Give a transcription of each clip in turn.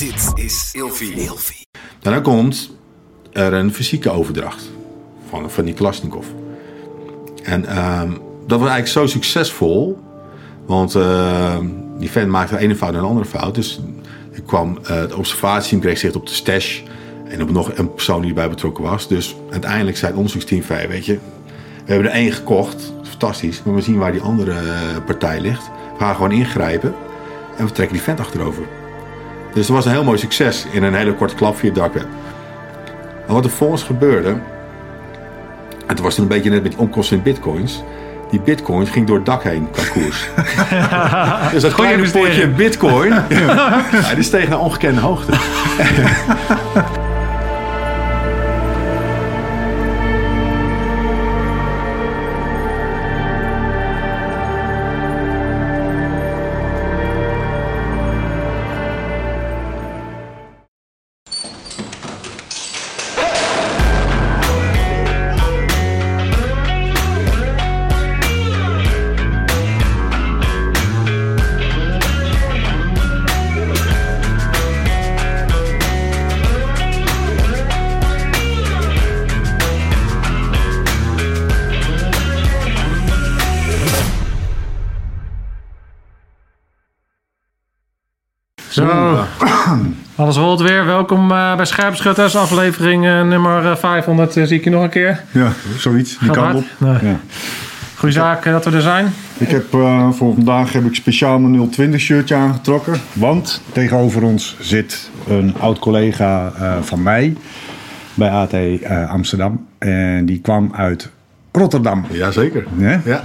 Dit is Ilfie. Ilfie. Daarna komt er een fysieke overdracht van, van die Klasnikov. En ehm, dat was eigenlijk zo succesvol. Want ehm, die vent maakte de ene fout en een andere fout. Dus er kwam uh, het observatieteam kreeg zicht op de stash. En op nog een persoon die erbij betrokken was. Dus uiteindelijk zei het onderzoeksteam van... weet je, we hebben er één gekocht. Fantastisch. Maar we zien waar die andere eh, partij ligt. We gaan gewoon ingrijpen. En we trekken die vent achterover. Dus dat was een heel mooi succes in een hele korte klap via het dakweb. En wat er volgens gebeurde... En het was toen een beetje net met die omkosten in bitcoins. Die bitcoins ging door het dak heen qua koers. dus dat kleine potje bitcoin... ja, die steeg naar ongekende hoogte. Welkom uh, bij Scherpschutters, aflevering uh, nummer 500. Uh, zie ik je nog een keer. Ja, zoiets. Die kant op. Nee. Ja. Goeie zaak dat we er zijn. Ik heb voor vandaag heb ik speciaal mijn 020 shirtje aangetrokken. Want tegenover ons zit een oud collega van mij bij AT Amsterdam. En die kwam uit Rotterdam. Jazeker. Ja? Ja.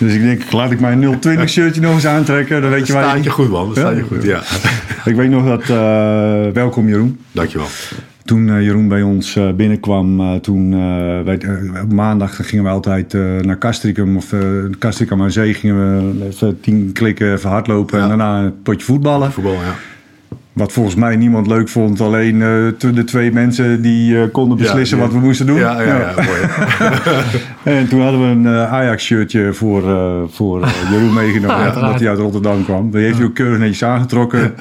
Dus ik denk, laat ik mijn 020 shirtje nog eens aantrekken. Dan weet je waar staat je goed, man. Dat staat je goed, ja. Ik weet nog dat... Uh, welkom, Jeroen. Dankjewel. Toen uh, Jeroen bij ons uh, binnenkwam, toen wij, op maandag gingen we altijd naar Castricum of Castricum aan Zee gingen we even tien klikken, even hardlopen ja. en daarna een potje voetballen. Voetbal, ja. Wat volgens mij niemand leuk vond. Alleen uh, de twee mensen die uh, konden beslissen ja, ja. wat we moesten doen. Ja, ja, ja. mooi. en toen hadden we een uh, Ajax-shirtje voor, voor Jeroen meegenomen. omdat hij uit Rotterdam kwam. Die heeft hij ook keurig netjes aangetrokken.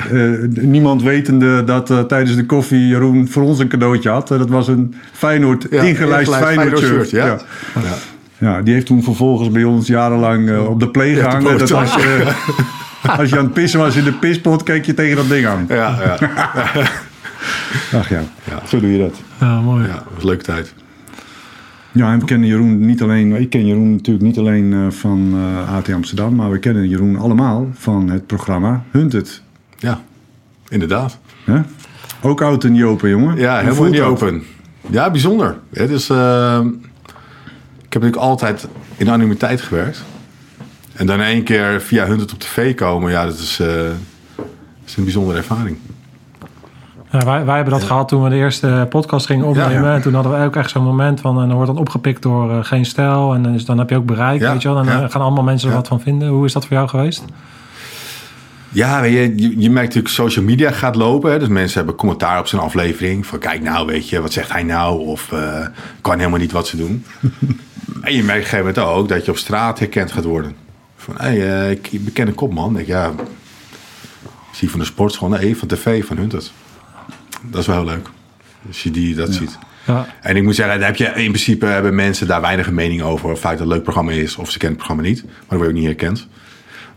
niemand wetende dat tijdens de koffie Jeroen voor ons een cadeautje had. dat was een Feyenoord, ingelijst Feyenoord-shirt. ja. Ja, die heeft toen vervolgens bij ons jarenlang op de play gehangen. Dat was, als je aan het pissen was in de pispot, keek je tegen dat ding aan. Ja, ja. Ach ja, ja, zo doe je dat. Ja, mooi. Ja, dat was een leuke tijd. Ja, en we kennen Jeroen niet alleen... Ik ken Jeroen natuurlijk niet alleen uh, van uh, AT Amsterdam... maar we kennen Jeroen allemaal van het programma Hunted. Ja, inderdaad. Ook oud en niet open, jongen. Ja, helemaal niet open. Ja, bijzonder. Het is, uh, ik heb natuurlijk altijd in anonimiteit gewerkt. En dan één keer via Hunted op tv komen, ja, dat is, uh, dat is een bijzondere ervaring. Ja, wij, wij hebben dat gehad toen we de eerste podcast gingen opnemen. Ja. En toen hadden we ook echt zo'n moment van... en dan wordt dan opgepikt door uh, geen stijl. En dus dan heb je ook bereik, weet je wel. En dan gaan allemaal mensen er wat van vinden. Hoe is dat voor jou geweest? Ja, je, je, je merkt natuurlijk social media gaat lopen. Hè? Dus mensen hebben commentaar op zijn aflevering. Van kijk nou, weet je, wat zegt hij nou? Of uh, kan helemaal niet wat ze doen. en je merkt op een gegeven moment ook dat je op straat herkend gaat worden. Van, hé, hey, uh, ik beken een kopman. Denk, ja, zie van de sportschool, nee, van tv, van Hunters. Dat is wel heel leuk. Als je die dat ja. ziet. Ja. En ik moet zeggen, daar heb je, in principe hebben mensen daar weinig mening over. Of het een leuk programma is, of ze kennen het programma niet. Maar dat word je ook niet herkend.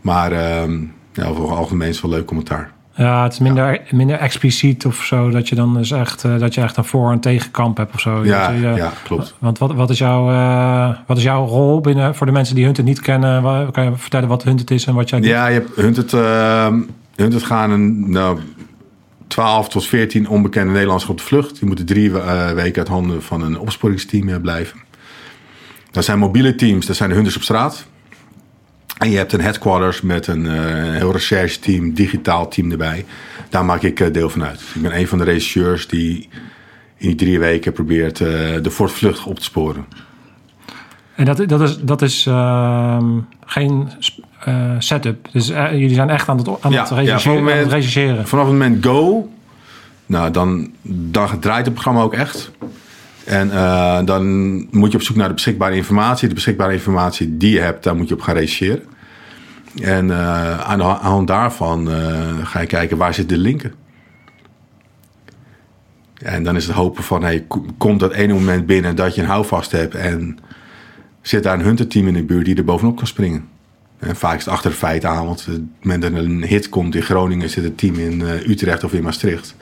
Maar um, ja, over het algemeen is het wel leuk commentaar. Ja, het is minder, ja. minder expliciet of zo. Dat je dan dus echt, uh, dat je echt een voor- en tegenkamp hebt of zo. Ja, je, uh, ja klopt. Want wat, wat, is jouw, uh, wat is jouw rol binnen, voor de mensen die Hunted niet kennen? Kan je vertellen wat Hunted is en wat jij doet? Ja, je hebt Hunted, Hunted gaan een, nou, 12 tot 14 onbekende Nederlanders op de vlucht. Die moeten drie weken uit handen van een opsporingsteam blijven. Dat zijn mobiele teams, dat zijn de Hunters op straat. En je hebt een headquarters met een uh, heel recherche-team, digitaal team erbij. Daar maak ik deel van uit. Ik ben een van de regisseurs die in die drie weken probeert uh, de voortvlucht op te sporen. En dat, dat is, dat is uh, geen setup. Dus jullie zijn echt aan het, aan ja, het, rechercheren, ja, rechercheren. Vanaf het moment go, nou, dan, dan draait het programma ook echt. En uh, dan moet je op zoek naar de beschikbare informatie. De beschikbare informatie die je hebt, daar moet je op gaan reageren. En aan de hand daarvan ga je kijken waar zitten de linken. En dan is het hopen van, hey, komt dat ene moment binnen dat je een houvast hebt en zit daar een hunterteam in de buurt die er bovenop kan springen. En vaak is het achter de feiten aan, want op het moment dat er een hit komt in Groningen zit het team in uh, Utrecht of in Maastricht.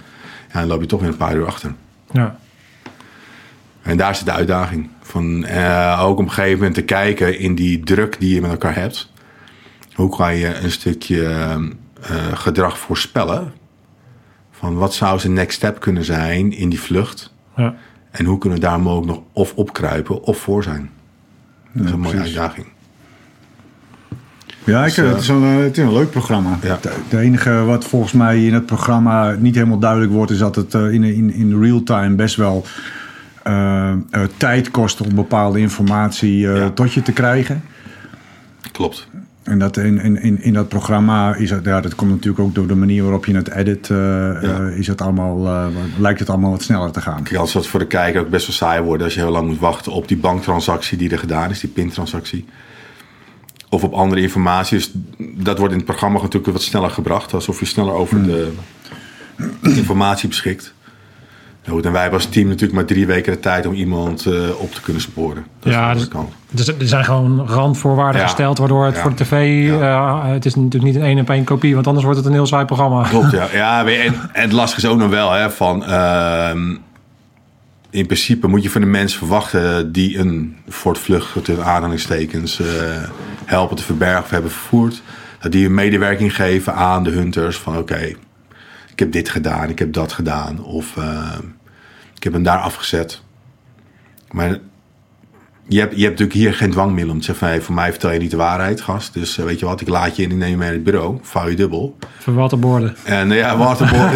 Ja, dan loop je toch weer een paar uur achter. Ja. En daar zit de uitdaging. Van uh, ook op een gegeven moment te kijken in die druk die je met elkaar hebt. Hoe kan je een stukje uh, gedrag voorspellen? Van wat zou zijn next step kunnen zijn in die vlucht? Ja. En hoe kunnen we daar mogelijk nog of opkruipen of voor zijn? Dat is Ja, een mooie precies. uitdaging. Ja, ik, Dus, eh, het, is een, eh, het is een leuk programma. Ja. Het, het enige wat volgens mij in het programma niet helemaal duidelijk wordt... is dat het eh, in, in, in real time best wel eh, eh, tijd kost... om bepaalde informatie eh, Ja. tot je te krijgen. Klopt. En dat in, in, in, dat programma is het, ja, dat komt natuurlijk ook door de manier waarop je het edit, eh, eh, is het allemaal, eh, lijkt het allemaal wat sneller te gaan. Kijk, Anders zou het voor de kijker ook best wel saai worden als je heel lang moet wachten op die banktransactie die er gedaan is, die pintransactie. Of op andere informatie. Dus dat wordt in het programma natuurlijk wat sneller gebracht. Alsof je sneller over de informatie beschikt. Goed, en wij hebben als team natuurlijk maar drie weken de tijd om iemand eh, op te kunnen sporen. Dat Ja, is dus- de kant. Dus er zijn gewoon randvoorwaarden Ja. gesteld, waardoor het Ja. voor de tv, eh, het is natuurlijk niet een één op één kopie, want anders wordt het een heel saai programma. Klopt, ja. ja en het lastige is ook nog wel, hè, van... ehm, in principe moet je van de mensen verwachten die een voortvlucht tussen aanhalingstekens eh, helpen te verbergen of hebben vervoerd. Dat die een medewerking geven aan de hunters van oké, ik heb dit gedaan, ik heb dat gedaan. Of ehm, ik heb hem daar afgezet. Maar je hebt, je hebt natuurlijk hier geen dwangmiddel om te zeggen van hey, voor mij vertel je niet de waarheid, gast. Dus eh, weet je wat, ik laat je in, ik neem je mee naar het bureau, vouw je dubbel. Verwaterborden. En eh, ja, waterboord.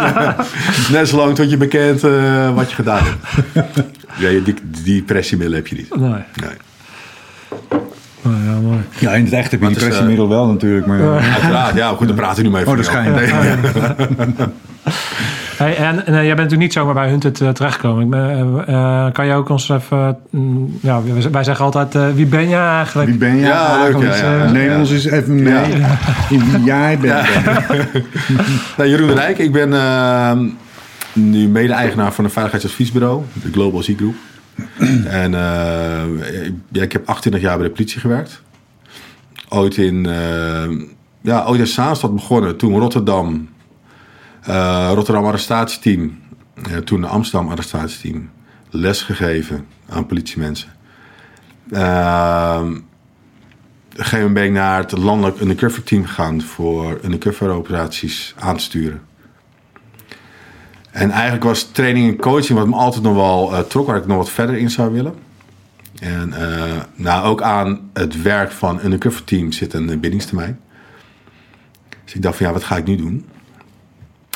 Net zolang tot je bekend eh, wat je gedaan hebt. Ja, die, die pressiemiddelen heb je niet. Nee. Nee. Nou ja, mooi. Ja, in het echt heb je Maar die het is, pressiemiddel wel natuurlijk. Maar, Uiteraard, ja, goed, daar praten we nu mee Oh, dat schijnt. Hey, en, en, eh, jij bent natuurlijk niet zomaar bij Hunted uh, terechtgekomen. Ik ben, eh, eh, kan je ook ons even... mm, ja, wij zeggen altijd, eh, wie ben je eigenlijk? Wie ben jij? Ja, leuk, eigenlijk, ja, ja. eh, Neem ons eens even mee in wie jij bent. Nou, Jeroen de Rijk, ik ben eh, nu mede-eigenaar van een veiligheidsadviesbureau, de Global Z Group. En eh, ja, ik heb 28 jaar bij de politie gewerkt. Ooit in, eh, ja, ooit in Zaanstad begonnen, toen Rotterdam, eh, Rotterdam arrestatieteam, eh, toen Amsterdam arrestatieteam, les gegeven aan politiemensen. Eh, op een gegeven ik naar het landelijk undercover team gegaan voor undercover operaties aan te sturen. En eigenlijk was training en coaching wat me altijd nog wel eh, trok, waar ik nog wat verder in zou willen. En eh, nou, ook aan het werk van undercover team zit een eh, bindingstermijn. Dus ik dacht van ja, wat ga ik nu doen?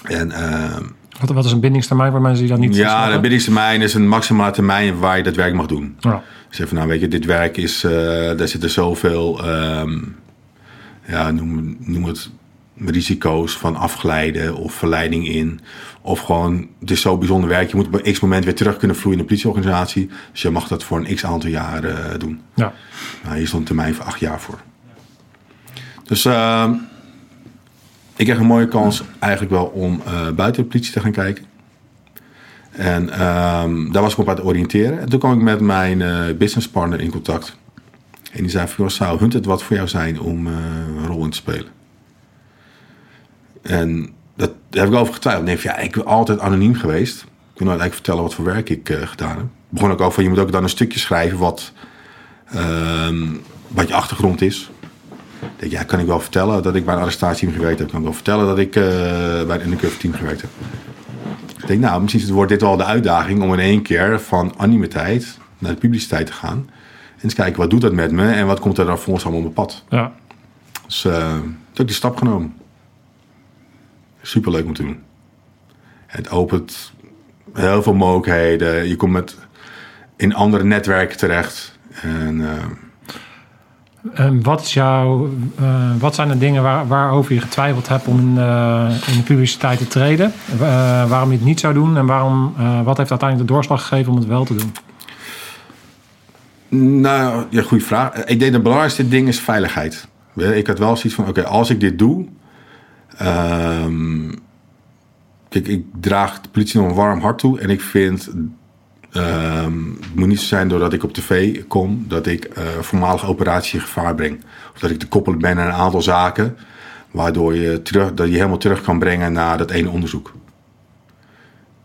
En eh, Wat, wat is een bindingstermijn voor mensen die dat niet ja, de bindingstermijn is een maximale termijn waar je dat werk mag doen. Ja. Zeg van nou weet je, dit werk is, eh, daar zitten zoveel, ehm, ja, noem, noem het risico's van afglijden of verleiding in. Of gewoon, het is zo bijzonder werk. Je moet op een x moment weer terug kunnen vloeien in de politieorganisatie. Dus je mag dat voor een x aantal jaren eh, doen. Ja. Nou, hier stond een termijn van acht jaar voor. Dus ehm, ik kreeg een mooie kans eigenlijk wel om eh, buiten de politie te gaan kijken. En ehm, daar was ik op aan het oriënteren. En toen kwam ik met mijn eh businesspartner in contact. En die zei van, zou Hunt het wat voor jou zijn om eh, een rol in te spelen? En dat, daar heb ik over getwijfeld. Van, ja, ik ben altijd anoniem geweest. Ik nooit eigenlijk vertellen wat voor werk ik gedaan heb. Begon ook van, je moet ook dan een stukje schrijven wat, ehm, wat je achtergrond is. Ik denk, ja, kan ik wel vertellen dat ik bij een arrestatieteam gewerkt heb. Kan ik wel vertellen dat ik eh, bij een undercover team gewerkt heb. Ik denk, nou, misschien wordt dit wel de uitdaging om in één keer van animiteit naar de publiciteit te gaan. En eens kijken, wat doet dat met me en wat komt er dan voor ons allemaal op mijn pad. Ja. Dus eh, toen heb ik die stap genomen. Superleuk om te doen. Het opent heel veel mogelijkheden. Je komt met in andere netwerken terecht. En uh, En wat, jouw, uh, wat zijn de dingen waar, waarover je getwijfeld hebt om in, in de publiciteit te treden? Uh, waarom je het niet zou doen en waarom, wat heeft uiteindelijk de doorslag gegeven om het wel te doen? Nou, ja, goede vraag. Ik denk het belangrijkste ding is veiligheid. Ik had wel zoiets van, oké, als ik dit doe... Um, kijk, ik draag de politie nog een warm hart toe. En ik vind, ehm, het moet niet zo zijn doordat ik op tv kom, dat ik uh, voormalige operatie in gevaar breng. Of dat ik te koppelen ben aan een aantal zaken, waardoor je, terug, dat je helemaal terug kan brengen naar dat ene onderzoek.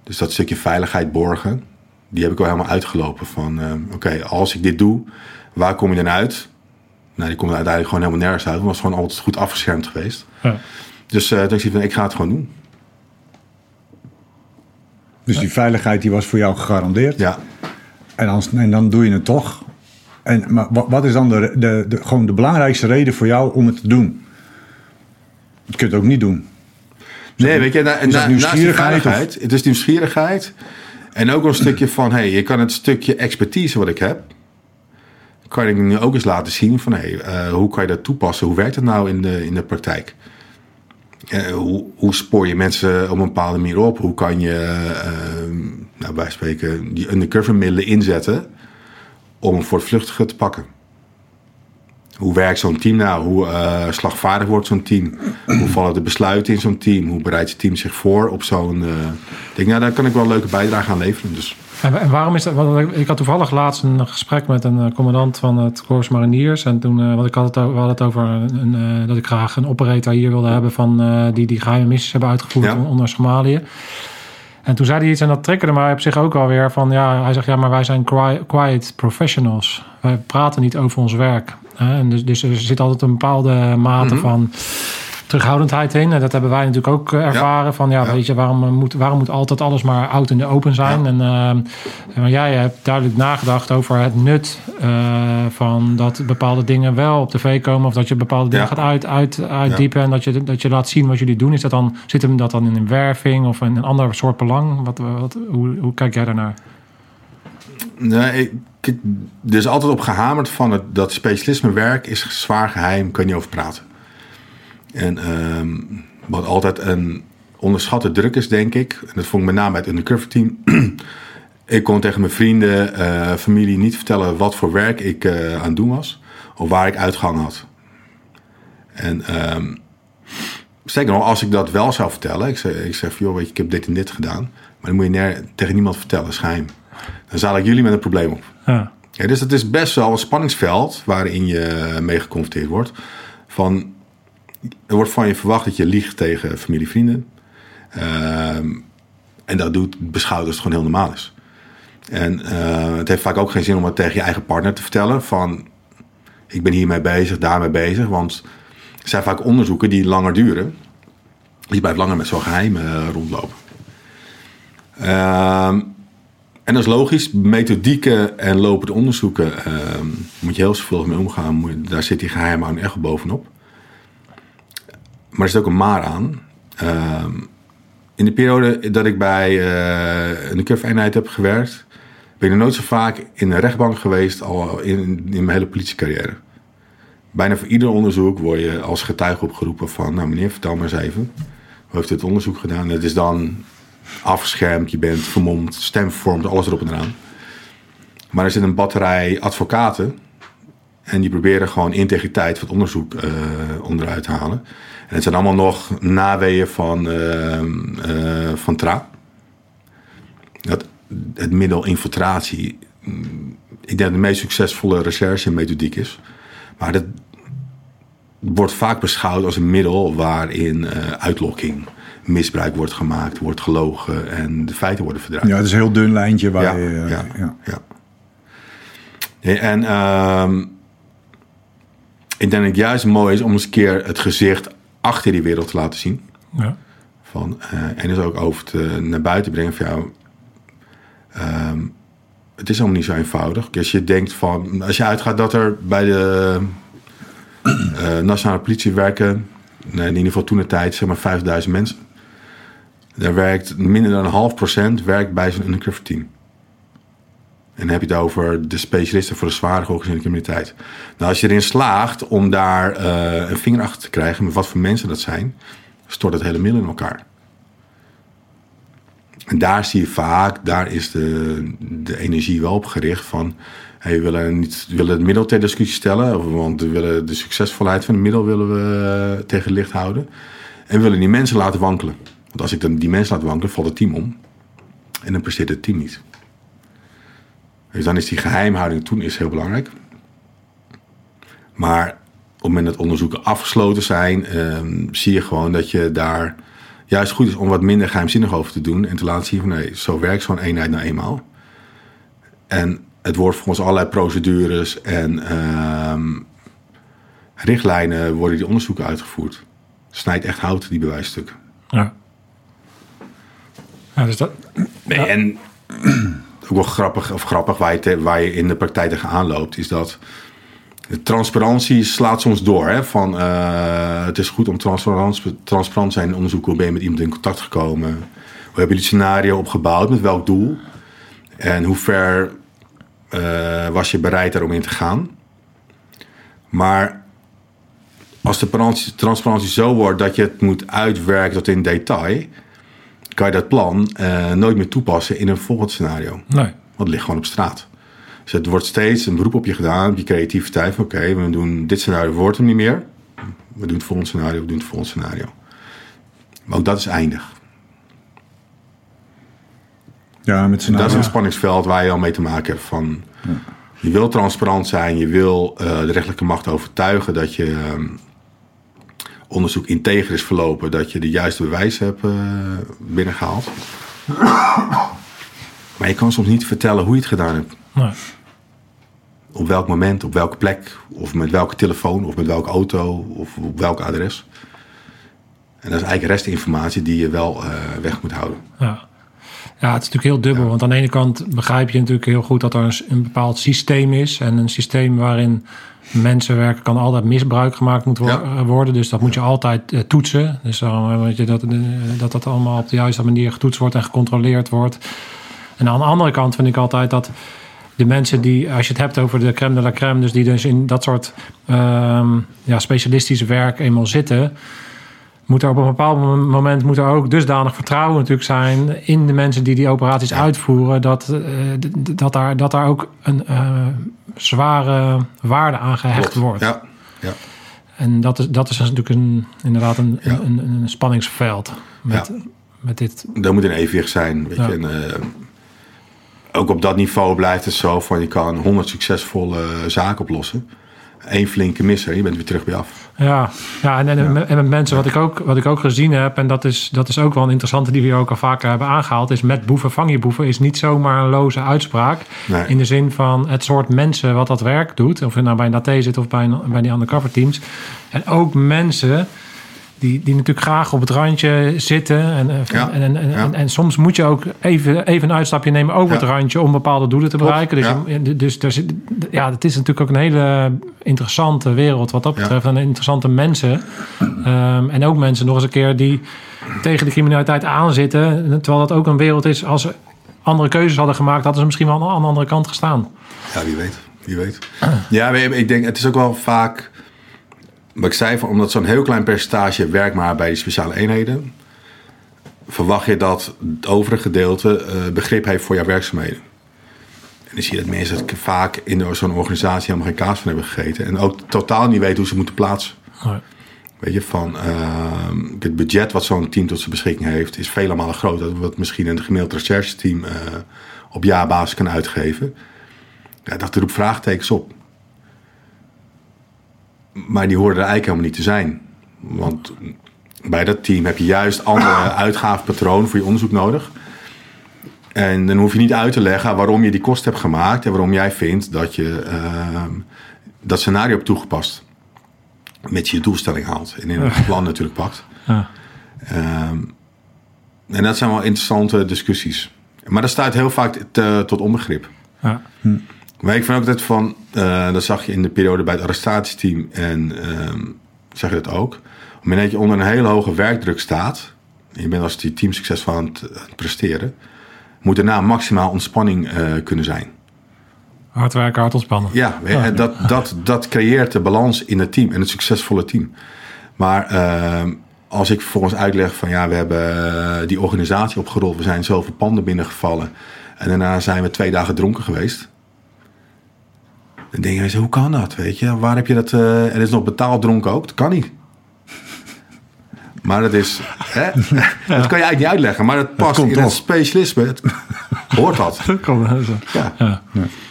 Dus dat stukje veiligheid borgen, die heb ik al helemaal uitgelopen. Van uh, oké, als ik dit doe, waar kom je dan uit? Nou, die komt uiteindelijk gewoon helemaal nergens uit. Want het was gewoon altijd goed afgeschermd geweest. Ja. Dus uh, ik van, ik ga het gewoon doen. Dus die veiligheid die was voor jou gegarandeerd. Ja. En dan, en dan doe je het toch. En, maar wat is dan de, de, de, gewoon de belangrijkste reden voor jou om het te doen? Je kunt het ook niet doen. Nee, weet je, na, na, nieuwsgierigheid. Het is nieuwsgierigheid. En ook een stukje van, hey, je kan het stukje expertise wat ik heb, kan ik nu ook eens laten zien van, hey, uh, hoe kan je dat toepassen? Hoe werkt het nou in de, in de praktijk? Uh, hoe, spoor je mensen op een bepaalde manier op? Hoe kan je, uh, nou, spreken, die undercover middelen inzetten om voor het vluchtige te pakken? Hoe werkt zo'n team nou? Hoe uh, slagvaardig wordt zo'n team? Hoe vallen de besluiten in zo'n team? Hoe bereidt het team zich voor op zo'n... Uh, denk, nou, daar kan ik wel een leuke bijdrage aan leveren. Dus. En, waarom is dat? Want ik had toevallig laatst een gesprek met een commandant van het Corps Mariniers. En toen, uh, want ik had het, we hadden het over een, dat ik graag een operator hier wilde hebben... Van, die die geheime missies hebben uitgevoerd ja. onder Somalië. En toen zei hij iets en dat triggerde mij op zich ook alweer van ja, hij zegt ja, maar wij zijn quiet professionals. Wij praten niet over ons werk. En dus, dus er zit altijd een bepaalde mate mhm. van terughoudendheid in. En dat hebben wij natuurlijk ook eh, ervaren. Van ja, weet je, waarom moet, waarom moet altijd alles maar oud in de open zijn? En uh, jij hebt duidelijk nagedacht over het nut uh, van dat bepaalde dingen wel op tv komen. Of dat je bepaalde dingen gaat uit, uit, uitdiepen. En dat je, dat je laat zien wat jullie doen. Is dat dan, zit hem dat dan in een werving of in een ander soort belang? Wat, wat, hoe, hoe kijk jij daarnaar? Nee, ik, er is altijd op gehamerd van het, dat specialismewerk is zwaar geheim, kan je niet over praten. En um, wat altijd een onderschatte druk is, denk ik, en dat vond ik met name bij het undercover team. ik kon tegen mijn vrienden, uh, familie niet vertellen wat voor werk ik uh, aan het doen was, of waar ik uitgang had. En um, zeker nog, als ik dat wel zou vertellen, ik zeg, ik zeg joh, weet je, ik heb dit en dit gedaan, maar dan moet je tegen niemand vertellen, geheim. Dan zal ik jullie met een probleem op. Ja. Ja, dus het is best wel een spanningsveld waarin je mee geconfronteerd wordt. Van, er wordt van je verwacht dat je liegt tegen familie, vrienden. Ehm, en dat doet beschouwd als het gewoon heel normaal is. En uh, het heeft vaak ook geen zin om het tegen je eigen partner te vertellen. Van, ik ben hiermee bezig, daarmee bezig. Want er zijn vaak onderzoeken die langer duren. Je blijft langer met zo'n geheim uh, rondlopen. Uh, en dat is logisch. Methodieken en lopende onderzoeken uh, moet je heel zorgvuldig mee omgaan. daar zit die geheimhouding echt bovenop. Maar er zit ook een maar aan. Uh, in de periode dat ik bij een curve-eenheid heb gewerkt... ben ik nooit zo vaak in een rechtbank geweest al in, in mijn hele politiecarrière. Bijna voor ieder onderzoek word je als getuige opgeroepen van... nou meneer, vertel maar eens even. Hoe heeft dit onderzoek gedaan? Het is dan afgeschermd, je bent vermomd, stem vormt, alles erop en eraan. Maar er zit een batterij advocaten en die proberen gewoon integriteit van het onderzoek uh, onderuit te halen. En het zijn allemaal nog naweeën van, uh, uh, van TRA. Dat, het middel infiltratie, mm, ik denk dat de meest succesvolle recherche methodiek is. Maar dat wordt vaak beschouwd als een middel waarin uitlokking misbruik wordt gemaakt, wordt gelogen en de feiten worden verdraaid. Ja, het is een heel dun lijntje waar ja, je... ja, ja. ja. En uh, ik denk dat het juist mooi is om eens een keer het gezicht achter die wereld te laten zien. Ja. Van, uh, en dus ook over te, naar buiten brengen van jou. Um, het is allemaal niet zo eenvoudig. Als je denkt van, als je uitgaat dat er bij de uh, nationale politie werken, in ieder geval toen de tijd, zeg maar 5000 mensen. Daar werkt minder dan een half procent werkt bij zo'n undercover team. En dan heb je het over de specialisten voor de zware georganiseerde criminaliteit. Nou, als je erin slaagt om daar uh, een vinger achter te krijgen met wat voor mensen dat zijn, stort het hele middel in elkaar. En daar zie je vaak, daar is de, de energie wel op gericht van. Hey, we, willen niet, willen het middel ter discussie stellen, want we willen de succesvolheid van het middel willen we uh, tegen licht houden. En we willen die mensen laten wankelen. Want als ik dan die mensen laat wankelen, valt het team om. En dan presteert het team niet. Dus dan is die geheimhouding toen is heel belangrijk. Maar op het moment dat onderzoeken afgesloten zijn, ehm, zie je gewoon dat je daar juist goed is om wat minder geheimzinnig over te doen. En te laten zien van nee, zo werkt zo'n eenheid nou eenmaal. En het wordt volgens allerlei procedures en ehm, richtlijnen worden die onderzoeken uitgevoerd. Snijdt echt hout, die bewijsstukken. Ja. Ja, dus dat, Nee, En ook wel grappig, of grappig waar je, je in de praktijk tegenaan loopt, is dat de transparantie slaat soms door. Hè? Van, eh, het is goed om transparant, transparant zijn in onderzoeken. Hoe ben je met iemand in contact gekomen? Hoe hebben jullie het scenario opgebouwd? Met welk doel? En hoe ver eh, was je bereid daarom in te gaan? Maar als de transparantie zo wordt dat je het moet uitwerken tot in detail, kan je dat plan eh, nooit meer toepassen in een volgend scenario. nee. Want het ligt gewoon op straat. Dus het wordt steeds een beroep op je gedaan, op je creativiteit. Van oké, we doen dit scenario, wordt hem niet meer. We doen het volgende scenario, we doen het volgende scenario. Maar ook dat is eindig. Ja, met z'n Dat is een spanningsveld waar je al mee te maken hebt. Van, Je wil transparant zijn, je wil eh, de rechtelijke macht overtuigen dat je ehm, onderzoek integer is verlopen, dat je de juiste bewijs hebt eh, binnengehaald. Maar je kan soms niet vertellen hoe je het gedaan hebt. nee. Op welk moment, op welke plek, of met welke telefoon, of met welke auto, of op welk adres. En dat is eigenlijk restinformatie die je wel eh, weg moet houden. Ja. ja, het is natuurlijk heel dubbel. Want aan de ene kant begrijp je natuurlijk heel goed dat er een, bepaald systeem is. En een systeem waarin mensen werken kan altijd misbruik gemaakt moet wo- Ja. eh, worden. Dus dat moet je altijd eh, toetsen. Dus dan eh, weet je dat, dat dat allemaal op de juiste manier getoetst wordt en gecontroleerd wordt. En aan de andere kant vind ik altijd dat de mensen die, als je het hebt over de crème de la crème, dus die dus in dat soort ehm, ja, specialistische werk eenmaal zitten, moet er op een bepaald mom- moment moet er ook dusdanig vertrouwen natuurlijk zijn in de mensen die die operaties uitvoeren, dat, eh, dat, daar, dat daar ook een eh, zware waarde aan gehecht wordt. Ja, ja. En dat is, dat is natuurlijk een, inderdaad een, Ja. een, een, spanningsveld met, Ja. met dit. Er moet een evenwicht zijn. Weet je. En, eh, ook op dat niveau blijft het zo van je kan 100 succesvolle zaken oplossen. Eén flinke misser, je bent weer terug bij af. Ja, ja en, en, en met mensen wat ik, ook, wat ik ook gezien heb, en dat is, dat is ook wel een interessante die we ook al vaker hebben aangehaald, is met boeven vang je boeven is niet zomaar een loze uitspraak. Nee. In de zin van het soort mensen wat dat werk doet, of je nou bij een AT zit of bij, een, bij die undercover teams. En ook mensen die, die natuurlijk graag op het randje zitten. En, eh, Ja, en, en, en, ja. en, en soms moet je ook even, even een uitstapje nemen over Ja. het randje om bepaalde doelen te bereiken. Dus, je- dus ja, het is natuurlijk ook een hele interessante wereld wat dat betreft. En interessante mensen. Ehm, en ook mensen nog eens een keer die tegen de criminaliteit aanzitten. Terwijl dat ook een wereld is, als ze andere keuzes hadden gemaakt, hadden ze misschien wel aan de andere kant gestaan. Ja, wie weet. Wie weet. Ja, ik denk, het is ook wel vaak... Wat ik zei, van, omdat zo'n heel klein percentage werkt maar bij die speciale eenheden... verwacht je dat het overige gedeelte eh, begrip heeft voor jouw werkzaamheden. En dan zie je dat mensen het vaak in zo'n organisatie helemaal geen kaas van hebben gegeten. En ook totaal niet weten hoe ze moeten plaatsen. Nee. Weet je, van ehm, het budget wat zo'n team tot zijn beschikking heeft, is vele malen groter dan wat misschien een gemiddeld rechercheteam eh op jaarbasis kan uitgeven. Ja, dat roept vraagtekens op. Maar die horen er eigenlijk helemaal niet te zijn. Want bij dat team heb je juist andere uitgavenpatronen voor je onderzoek nodig. En dan hoef je niet uit te leggen waarom je die kosten hebt gemaakt en waarom jij vindt dat je ehm, dat scenario hebt toegepast met je doelstelling haalt. En in het plan natuurlijk pakt. Ja. Ehm, en dat zijn wel interessante discussies. Maar dat staat heel vaak te- tot onbegrip. Ja. Maar ik vind ook dat van, eh, dat zag je in de periode bij het arrestatieteam en ehm zag je dat ook. Op het moment dat je onder een hele hoge werkdruk staat, en je bent als die team succesvol aan het, aan het presteren, moet daarna maximaal ontspanning eh, kunnen zijn. Hard werken, hard ontspannen. Ja, en dat, dat, dat creëert de balans in het team en het succesvolle team. Maar ehm, als ik vervolgens uitleg van ja, we hebben eh, die organisatie opgerold, we zijn zoveel panden binnengevallen en daarna zijn we twee dagen dronken geweest. Dan denk je, eens, hoe kan dat? Weet je, waar heb je dat? eh en is nog betaald dronken ook? Dat kan niet. Maar dat is, hè? dat kan je eigenlijk niet uitleggen. Maar het past komt in het op. specialisme. Het hoort dat. Zo. Ja.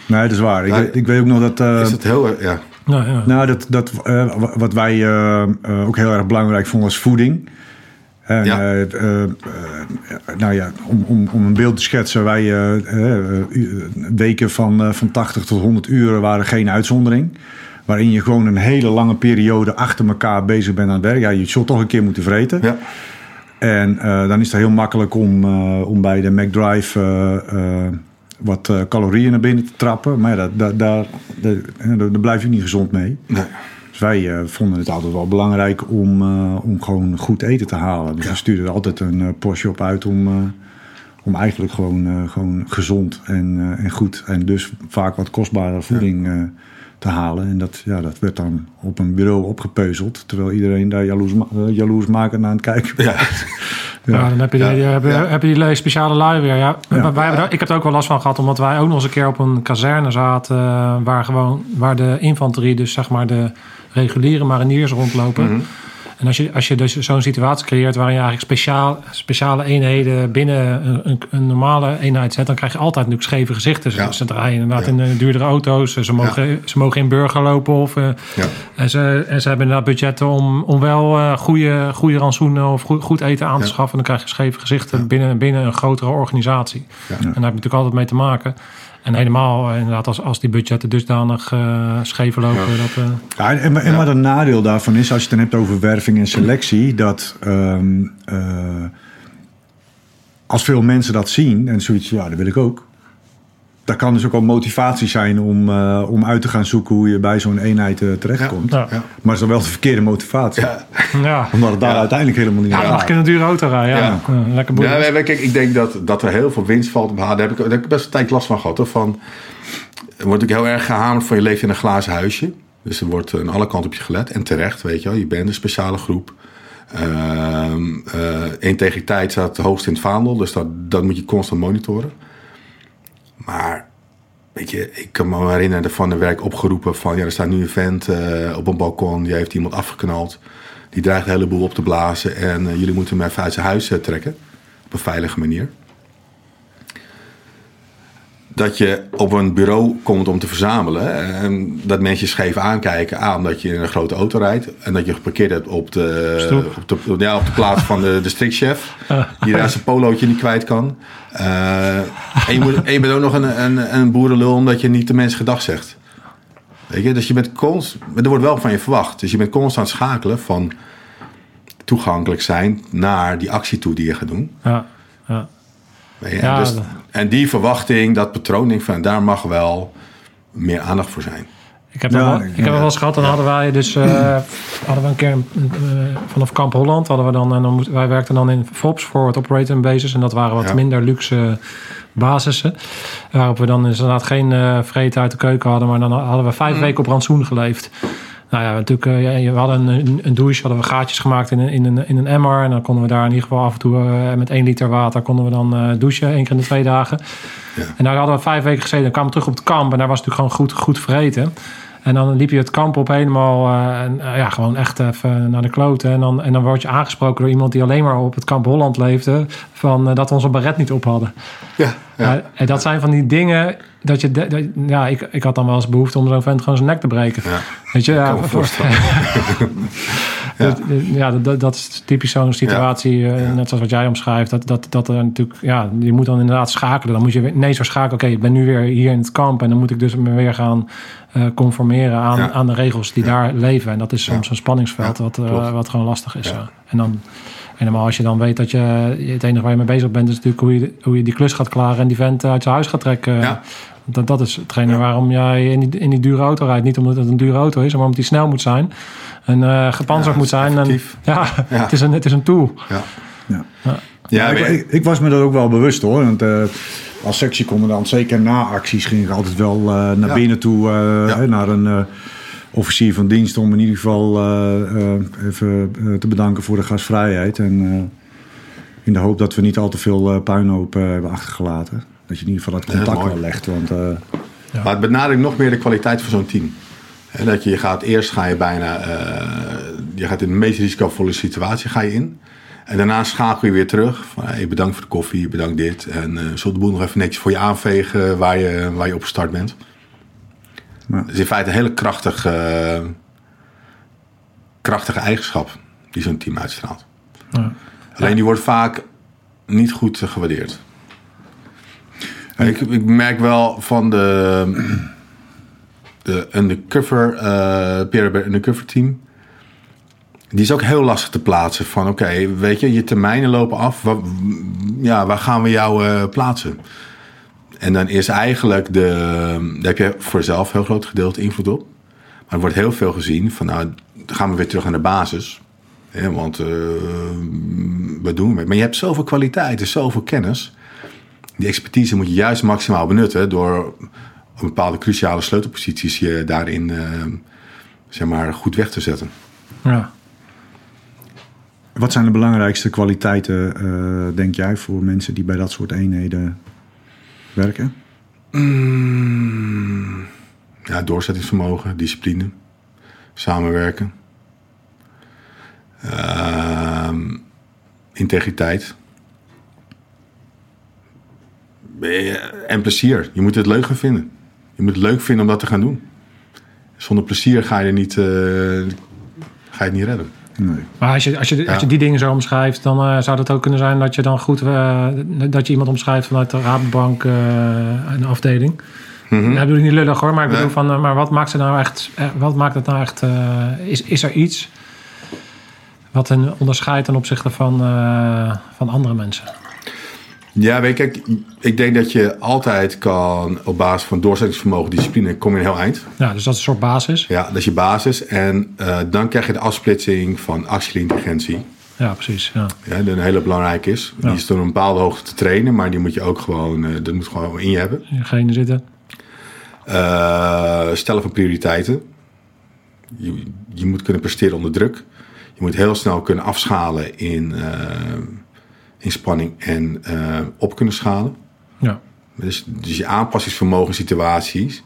Nee, dat is waar. Ik, Ja. weet- ik weet ook nog dat... eh, Is het heel, erg- ja. Nou, ja. Nou, dat, dat, eh, wa- wat wij eh, eh, ook heel erg belangrijk vonden was voeding. En, Ja. eh, eh, eh, nou ja, om, om, om een beeld te schetsen, wij weken van, van 80 tot 100 uur waren geen uitzondering. Waarin je gewoon een hele lange periode achter elkaar bezig bent aan het werk. Ja, je zult toch een keer moeten vreten. ja. En dan is het heel makkelijk om, om bij de McDrive wat calorieën naar binnen te trappen. Maar ja, daar, daar, daar, daar blijf je niet gezond mee. Nee. Dus wij eh, vonden het altijd wel belangrijk om, eh, om gewoon goed eten te halen. Dus we stuurden er altijd een eh, postje op uit om, om eigenlijk gewoon, gewoon gezond en, en goed. En dus vaak wat kostbare voeding eh, te halen. En dat, ja, dat werd dan op een bureau opgepeuzeld. Terwijl iedereen daar jaloers, ma- eh, jaloersmakend naar aan het kijken Ja. Ja, dan heb je, die, Ja. heb je, Ja. heb je die speciale lui weer. Ja. Ja. Wij hebben ik heb er ook wel last van gehad, omdat wij ook nog eens een keer op een kazerne zaten. eh, waar, gewoon, waar de infanterie, dus zeg maar de reguliere mariniers rondlopen. Mhm. En als je, als je dus zo'n situatie creëert waarin je eigenlijk speciaal, speciale eenheden binnen een, een, een normale eenheid zet, dan krijg je altijd natuurlijk scheve gezichten. Ja. Ze draaien inderdaad Ja. in eh, duurdere auto's. Ze mogen, ze mogen in burger lopen. Of, eh, Ja. en, ze, en ze hebben inderdaad budgetten om, om wel eh, goede, goede rantsoenen of goed, goed eten aan te schaffen. Dan krijg je scheve gezichten binnen, binnen een grotere organisatie. En daar heb je natuurlijk altijd mee te maken. En helemaal eh, inderdaad als, als die budgetten dusdanig eh scheef lopen. Dat, eh, Ja, en, en, en wat een nadeel daarvan is, als je het dan hebt over werving en selectie, dat ehm, eh, als veel mensen dat zien en zoiets, ja, dat wil ik ook. Dat kan dus ook wel motivatie zijn om, eh, om uit te gaan zoeken hoe je bij zo'n eenheid eh, terechtkomt. ja. Ja. Maar het is dan wel de verkeerde motivatie. Ja. ja. Omdat het daar Ja. uiteindelijk helemaal niet Ja, mag ik gaat. in een dure auto rijden. Ja. Ja. Ja, lekker boeiend. Ja, kijk, ik denk dat, dat er heel veel winst valt behalen. Daar heb ik, daar heb ik best een tijd last van gehad. Hoor. Van, er wordt ook heel erg gehamerd van je leeft in een glazen huisje. Dus er wordt aan alle kanten op je gelet. En terecht, weet je wel. Je bent een speciale groep. Ehm, eh, integriteit staat hoogst in het vaandel. Dus dat, dat moet je constant monitoren. Maar, weet je, ik kan me herinneren van de werk opgeroepen van... Ja, er staat nu een vent eh, op een balkon. Die heeft iemand afgeknald. Die dreigt een heleboel op te blazen. En eh, jullie moeten hem even uit zijn huis eh, trekken. Op een veilige manier. Dat je op een bureau komt om te verzamelen. En dat mensen scheef aankijken. aan omdat je in een grote auto rijdt. En dat je geparkeerd hebt op de, op de, ja, op de plaats van de districtchef. Die daar zijn polootje niet kwijt kan. Eh, en, je moet, en je bent ook nog een, een, een boerenlul omdat je niet de mensen gedag zegt. Weet je, dus je bent constant, er wordt wel van je verwacht. Dus je bent constant schakelen van toegankelijk zijn naar die actie toe die je gaat doen. Ja, ja. Ja, en, dus, en die verwachting, dat patroon, denk ik van daar mag wel meer aandacht voor zijn. Ik heb, Ja, wel, ik- heb wel eens gehad. Dan hadden wij dus eh, hadden we een keer eh, vanaf Kamp Holland hadden we dan en dan moest, wij werkten dan in FOPS Forward Operating Bases en dat waren wat Ja. minder luxe basissen waarop we dan inderdaad geen eh vreten uit de keuken hadden, maar dan hadden we vijf weken op rantsoen geleefd. Nou ja, natuurlijk, eh, ja, we hadden een, een douche, hadden we gaatjes gemaakt in een, in, een, in een emmer. En dan konden we daar in ieder geval af en toe eh, met één liter water konden we dan eh, douchen, één keer in de twee dagen. Ja. En daar hadden we vijf weken gezeten. Dan kwamen we terug op het kamp en daar was het natuurlijk gewoon goed, goed vreten. En dan liep je het kamp op helemaal, en, ja, gewoon echt even naar de kloten. En dan, en dan word je aangesproken door iemand die alleen maar op het kamp Holland leefde. Van dat we onze baret niet op hadden. Ja, Ja, en dat zijn van die dingen dat je, dat- ja, ik, ik had dan wel eens behoefte om zo'n vent gewoon zijn nek te breken. Ja. Weet je, ja, voor- Ja. Dat- ja, dat, dat is typisch zo'n situatie, eh, net zoals wat jij omschrijft. Dat, dat, dat er natuurlijk, ja, je moet dan inderdaad schakelen. Dan moet je ineens weer schakelen. Oké, ik ben nu weer hier in het kamp en dan moet ik dus me weer gaan eh, conformeren aan, aan de regels die daar leven. En dat is soms een spanningsveld wat, eh, wat gewoon lastig is. Ja. ja. En helemaal als je dan weet dat je het enige waar je mee bezig bent, is natuurlijk hoe je, hoe je die klus gaat klaren en die vent uit zijn huis gaat trekken. Ja. Dat, dat is hetgene waarom jij in die, in die dure auto rijdt. Niet omdat het een dure auto is, maar omdat die snel moet zijn. En eh gepanzerd Ja, moet zijn. En, ja, Ja. Het, is een, het is een tool. Ja. Ja. Ja, ik, maar- ik, ik was me er ook wel bewust hoor. Want eh, als sectiecommandant, zeker na acties, ging ik altijd wel eh, naar Ja. binnen toe. eh, naar een eh, officier van dienst om in ieder geval eh, eh, even eh, te bedanken voor de gastvrijheid. En eh, in de hoop dat we niet al te veel puinhoop hebben achtergelaten. Dat je in ieder geval dat Ja, contact wel legt. Want eh, Maar het benadrukt nog meer de kwaliteit van zo'n team. Hè, dat je, je gaat eerst ga je bijna eh, je gaat in de meest risicovolle situatie ga je in. En daarna schakel je weer terug. Van, hey, bedankt voor de koffie, bedankt dit. En uh, zult de boel nog even netjes voor je aanvegen waar je, waar je op gestart bent. Ja. Het is in feite een hele krachtige, krachtige eigenschap die zo'n team uitstraalt. Ja. Alleen die wordt vaak niet goed gewaardeerd. Ik, ik, merk wel van de, de undercover, uh, undercover team. Die is ook heel lastig te plaatsen. Van oké, weet je, je termijnen lopen af. Waar, ja, waar gaan we jou uh, plaatsen? En dan is eigenlijk de. Daar heb je voor zelf heel groot gedeelte invloed op. Maar er wordt heel veel gezien van nou, dan gaan we weer terug aan de basis. Ja, want uh, wat doen we? Maar je hebt zoveel kwaliteit en zoveel kennis. Die expertise moet je juist maximaal benutten door op bepaalde cruciale sleutelposities je daarin uh, zeg maar, goed weg te zetten. Ja. Wat zijn de belangrijkste kwaliteiten, uh, denk jij, voor mensen die bij dat soort eenheden werken? Mm, ja, doorzettingsvermogen, discipline, samenwerken, uh, integriteit. En plezier. Je moet het leuk vinden. Je moet het leuk vinden om dat te gaan doen. Zonder plezier ga je, niet, uh, ga je het niet redden. Nee. Maar als je, als, je, als je die dingen zo omschrijft, dan uh, zou het ook kunnen zijn dat je dan goed uh, dat je iemand omschrijft vanuit de Rabobank uh, een afdeling. Mm -hmm. Dat bedoel ik niet lullig hoor, maar ik bedoel nee. van, maar wat maakt het nou echt? Wat maakt het nou echt? is, is er iets wat een onderscheidt ten opzichte van, van andere mensen? Ja, weet je, kijk, ik denk dat je altijd kan op basis van doorzettingsvermogen, discipline, kom je een heel eind. Ja, dus dat is een soort basis. Ja, dat is je basis. En uh, dan krijg je de afsplitsing van actieintelligentie. Ja, precies. Ja. Ja, die een hele belangrijk is. Ja. Die is door een bepaalde hoogte te trainen, maar die moet je ook gewoon, uh, dat moet gewoon in je hebben. In je zitten. Uh, stellen van prioriteiten. Je, je moet kunnen presteren onder druk. Je moet heel snel kunnen afschalen in inspanning en uh, op kunnen schalen. Ja. Dus, dus je aanpassingsvermogen situaties,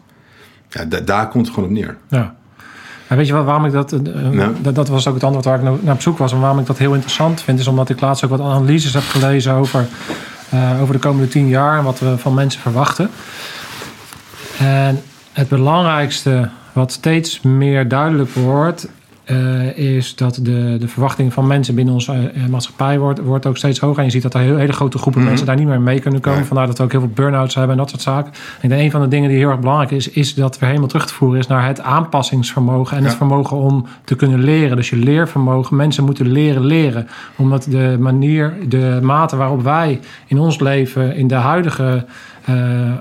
ja, daar komt het gewoon op neer. Ja. En weet je wat, waarom ik dat, uh, ja. dat... Dat was ook het antwoord waar ik naar, naar op zoek was. En waarom ik dat heel interessant vind, is omdat ik laatst ook wat analyses heb gelezen over, uh, over de komende tien jaar en wat we van mensen verwachten. En het belangrijkste wat steeds meer duidelijk wordt, uh, is dat de, de verwachting van mensen binnen onze uh, maatschappij wordt, wordt ook steeds hoger. En je ziet dat er heel, hele grote groepen mm -hmm. mensen daar niet meer mee kunnen komen. Vandaar dat we ook heel veel burn-outs hebben en dat soort zaken. En denk, een van de dingen die heel erg belangrijk is, is dat we helemaal terug te voeren is naar het aanpassingsvermogen en ja. het vermogen om te kunnen leren. Dus je leervermogen. Mensen moeten leren leren. Omdat de manier, de mate waarop wij in ons leven, in de huidige uh, uh,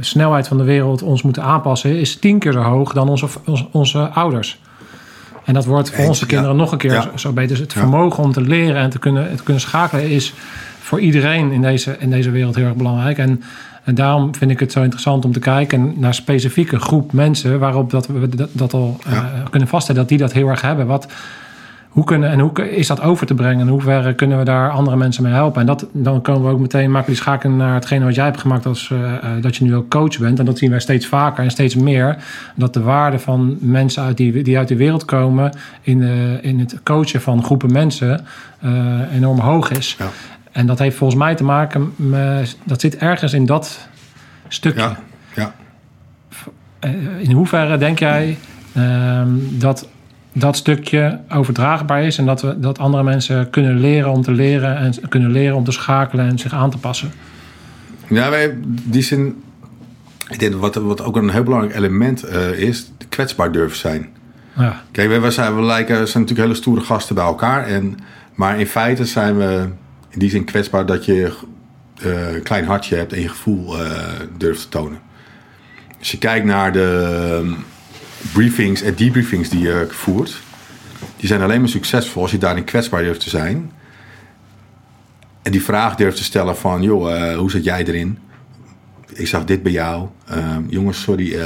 snelheid van de wereld ons moeten aanpassen, is tien keer zo hoog dan onze, onze, onze ouders. En dat wordt voor onze kinderen ja. nog een keer ja. zo beter. Dus het vermogen om te leren en te kunnen, te kunnen schakelen is voor iedereen in deze, in deze wereld heel erg belangrijk. En, en daarom vind ik het zo interessant om te kijken naar specifieke groep mensen waarop dat we dat, dat al uh, kunnen vaststellen dat die dat heel erg hebben. Wat, hoe kunnen, en hoe is dat over te brengen? En hoe ver kunnen we daar andere mensen mee helpen? En dat, dan komen we ook meteen maken die schakeling naar hetgene wat jij hebt gemaakt als uh, dat je nu ook coach bent. En dat zien wij steeds vaker en steeds meer. Dat de waarde van mensen uit die, die uit de wereld komen in, de, in het coachen van groepen mensen uh, enorm hoog is. Ja. En dat heeft volgens mij te maken met, dat zit ergens in dat stukje. Ja. ja. In hoeverre denk jij ehm, dat dat stukje overdraagbaar is en dat, we, dat andere mensen kunnen leren om te leren en kunnen leren om te schakelen en zich aan te passen. Ja, wij, die zin, ik denk wat, wat ook een heel belangrijk element uh, is, kwetsbaar durven zijn. Ja. Kijk, wij, wij zijn, we lijken, zijn natuurlijk hele stoere gasten bij elkaar, en, maar in feite zijn we in die zin kwetsbaar dat je uh, een klein hartje hebt en je gevoel uh, durft te tonen. Als je kijkt naar de briefings en debriefings die je voert, die zijn alleen maar succesvol als je daarin kwetsbaar durft te zijn. En die vraag durft te stellen van, joh, uh, hoe zit jij erin? Ik zag dit bij jou. Uh, jongens, sorry. Uh,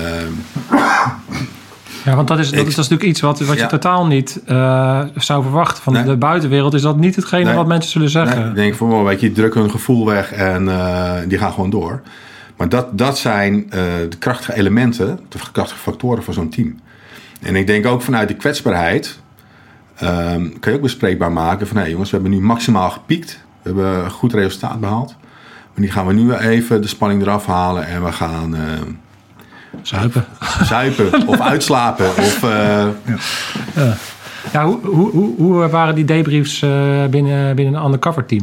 ja, want dat is, dat, ik, is, dat is natuurlijk iets wat, wat ja. je totaal niet uh, zou verwachten. Van nee. de buitenwereld is dat niet hetgene nee. wat mensen zullen zeggen. Nee, ik denk van, oh, weet je, druk hun gevoel weg en uh, die gaan gewoon door. Maar dat, dat zijn uh, de krachtige elementen, de krachtige factoren voor zo'n team. En ik denk ook vanuit die kwetsbaarheid ehm, kan je ook bespreekbaar maken van... hé hey jongens, we hebben nu maximaal gepiekt. We hebben een goed resultaat behaald. Maar die gaan we nu even de spanning eraf halen en we gaan... Uh, zuipen. Zuipen of uitslapen. Of, uh, ja. ja, hoe, hoe, hoe waren die debriefs binnen, binnen een undercover team?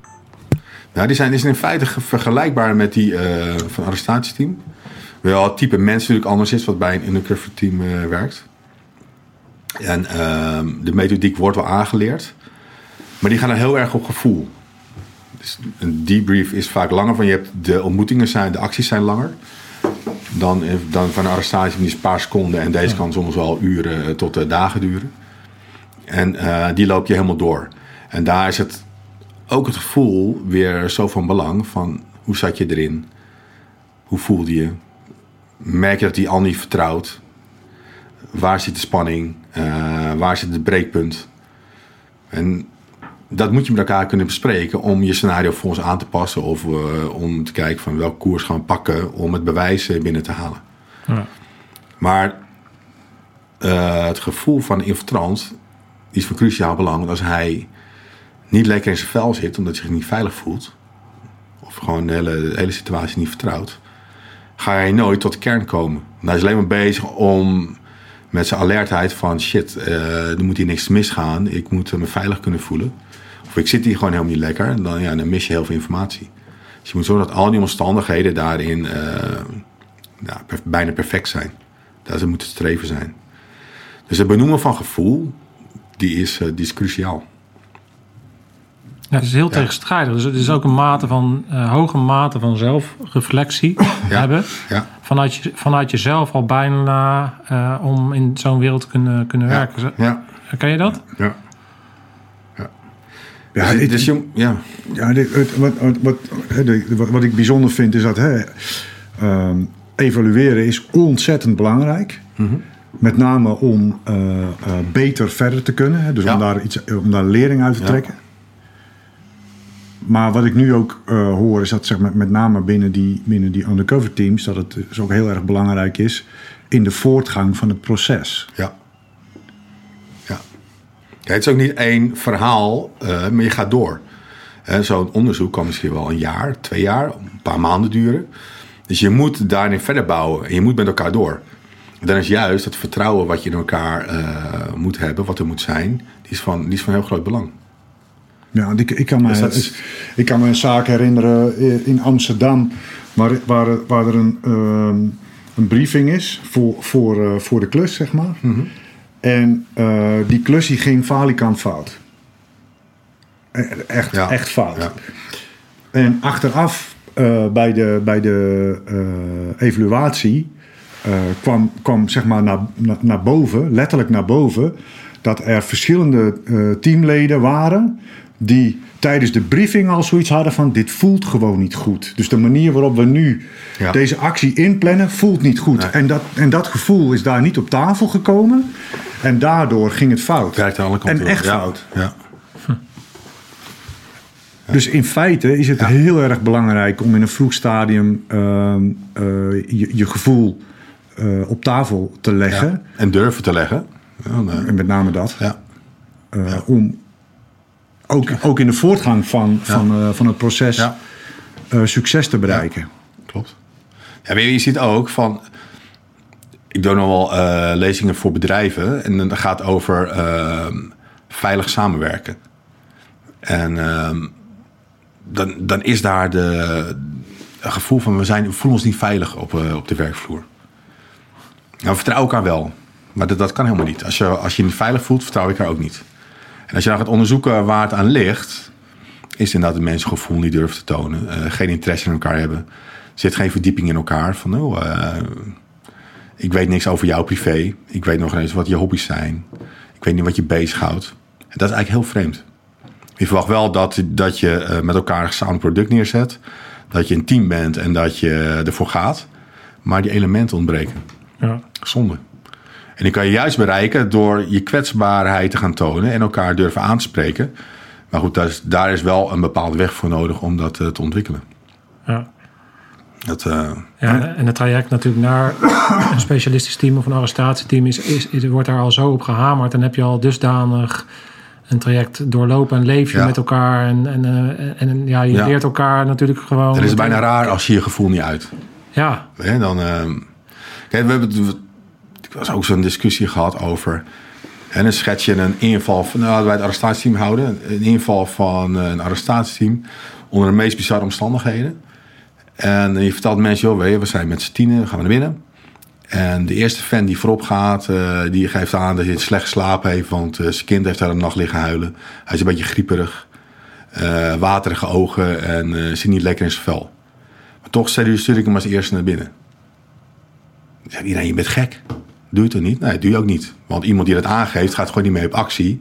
Nou, die zijn, die zijn in feite vergelijkbaar met die uh, van arrestatieteam. Wel het type mens natuurlijk anders is wat bij een undercover team werkt. En ehm, de methodiek wordt wel aangeleerd. Maar die gaan er heel erg op gevoel. Dus een debrief is vaak langer. Van je hebt de ontmoetingen zijn, de acties zijn langer. Dan, dan van een arrestatie die is een paar seconden. En deze kan soms wel uren eh, tot dagen duren. En die loop je helemaal door. En daar is het ook het gevoel weer zo van belang. Van hoe zat je erin? Hoe voelde je? Merk je dat die al niet vertrouwt? Waar zit de spanning? Uh, waar zit het breekpunt? En dat moet je met elkaar kunnen bespreken om je scenario volgens aan te passen of uh, om te kijken van welke koers gaan we pakken om het bewijs binnen te halen. Ja. Maar uh, het gevoel van infiltrant is van cruciaal belang. Want als hij niet lekker in zijn vel zit omdat hij zich niet veilig voelt, of gewoon de hele, hele situatie niet vertrouwt, ga hij nooit tot de kern komen. hij is alleen maar bezig om met zijn alertheid van shit, uh, er moet hier niks misgaan. Ik moet me veilig kunnen voelen. Of ik zit hier gewoon helemaal niet lekker. En dan, ja, dan mis je heel veel informatie. Dus je moet zorgen dat al die omstandigheden daarin ja, bijna perfect zijn. Dat ze moeten streven zijn. Dus het benoemen van gevoel, die is, uh, die is cruciaal. Ja, het is heel ja. tegenstrijdig. Dus het is ook een mate van, uh, hoge mate van zelfreflectie ja. hebben. Ja. Vanuit, je, vanuit jezelf al bijna uh, om in zo'n wereld te kunnen, kunnen werken. Ja. Ken je dat? Ja. Ja, ja, dus, dit, dus je, ja. ja dit, wat, wat, wat, wat ik bijzonder vind is dat hè, um, evalueren is ontzettend belangrijk. Mm -hmm. Met name om uh, uh, beter verder te kunnen. Hè, dus om, daar iets, om daar lering uit te trekken. Maar wat ik nu ook uh, hoor is dat zeg maar, met name binnen die, binnen die undercover teams... dat het dus ook heel erg belangrijk is in de voortgang van het proces. Ja. ja. het is ook niet één verhaal, uh, maar je gaat door. Zo'n onderzoek kan misschien wel een jaar, twee jaar, een paar maanden duren. Dus je moet daarin verder bouwen en je moet met elkaar door. Dan is juist het vertrouwen wat je in elkaar uh, moet hebben, wat er moet zijn... die is van, die is van heel groot belang. Ja, ik, ik, kan me, dus is... ik kan me een zaak herinneren in Amsterdam, waar, waar, waar er een, um, een briefing is voor, voor, uh, voor de klus, zeg maar. Mm -hmm. En uh, die klus die ging falikant fout. Echt, ja. echt fout. Ja. En achteraf bij de, bij de evaluatie kwam, kwam zeg maar naar, naar, naar boven, letterlijk naar boven, dat er verschillende teamleden waren die tijdens de briefing al zoiets hadden van dit voelt gewoon niet goed. Dus de manier waarop we nu ja. deze actie inplannen voelt niet goed. Nee. En, dat, en dat gevoel is daar niet op tafel gekomen. En daardoor ging het fout. Werkt alle en echt ja. fout. Ja. Hm. Dus in feite is het heel erg belangrijk om in een vroeg stadium uh, uh, je, je, gevoel uh, op tafel te leggen. En durven te leggen. En met name dat. Ja. Om ook, ook in de voortgang van, van, uh, van het proces ja. uh, succes te bereiken. Klopt. Ja, maar je ziet ook van. Ik doe nog wel uh, lezingen voor bedrijven. En dan gaat over veilig samenwerken. En dan, dan is daar de, een gevoel van we, zijn, we voelen ons niet veilig op, op de werkvloer. Nou, we vertrouwen elkaar wel. Maar dat, dat kan helemaal niet. Als je, als je niet veilig voelt, vertrouw ik elkaar ook niet. En als je dan gaat onderzoeken waar het aan ligt, is inderdaad dat mensen gevoel niet durven te tonen, uh, geen interesse in elkaar hebben, er zit geen verdieping in elkaar. Van, oh, uh, ik weet niks over jouw privé, ik weet nog eens wat je hobby's zijn, ik weet niet wat je bezighoudt. En dat is eigenlijk heel vreemd. Je verwacht wel dat, dat je uh, met elkaar een gezamenlijk product neerzet, dat je een team bent en dat je ervoor gaat, maar die elementen ontbreken. Ja. Zonde. En die kan je juist bereiken door je kwetsbaarheid te gaan tonen en elkaar durven aanspreken. Maar goed, daar is, daar is wel een bepaalde weg voor nodig om dat uh, te ontwikkelen. Ja. Dat, uh, ja, en het traject natuurlijk naar een specialistisch team of een arrestatieteam is, is, is, wordt daar al zo op gehamerd. En heb je al dusdanig een traject doorlopen en leef je Ja. met elkaar. En, en, eh, en ja, je Ja. leert elkaar natuurlijk gewoon. Het is bijna raar als je je gevoel niet uit. Ja, Hè, dan, ehm, kijk, we hebben ik was ook zo'n discussie gehad over. En dan schets je een inval van, nou, wij het arrestatieteam houden. Een inval van eh, een arrestatieteam onder de meest bizarre omstandigheden. En je vertelt mensen, joh, we zijn met z'n tienen, gaan we naar binnen. En de eerste fan die voorop gaat, eh, die geeft aan dat hij slecht geslapen heeft. Want eh, zijn kind heeft daar een nacht liggen huilen. Hij is een beetje grieperig. waterige ogen en zit niet lekker in zijn vel. Maar toch stuur ik hem als eerste naar binnen. Zegt iedereen, je bent gek. Doe je het niet? Nee, doe je ook niet. Want iemand die dat aangeeft, gaat gewoon niet mee op actie.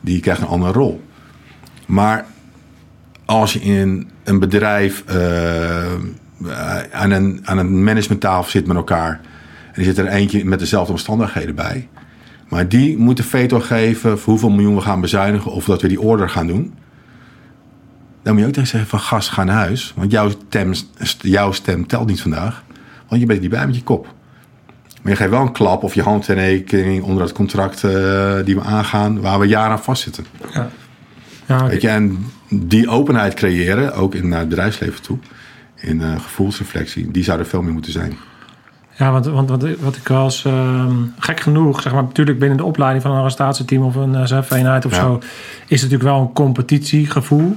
Die krijgt een andere rol. Maar als je in een bedrijf eh, aan, een, aan een managementtafel zit met elkaar... en er zit er eentje met dezelfde omstandigheden bij... maar die moet de veto geven voor hoeveel miljoen we gaan bezuinigen... of dat we die order gaan doen... dan moet je ook tegen zeggen van gast, ga naar huis. Want jouw stem, jouw stem telt niet vandaag. Want je bent niet bij met je kop. Maar je geeft wel een klap of je handtekening onder het contract eh, die we aangaan... waar we jaren aan vastzitten. ja Weet je, en die openheid creëren, ook in naar het bedrijfsleven toe, in eh, gevoelsreflectie, die zou er veel meer moeten zijn. Ja, want, want wat, wat ik was ehm, gek genoeg, zeg maar, natuurlijk binnen de opleiding van een arrestatieteam of een SF-eenheid of Ja. zo, is het natuurlijk wel een competitiegevoel.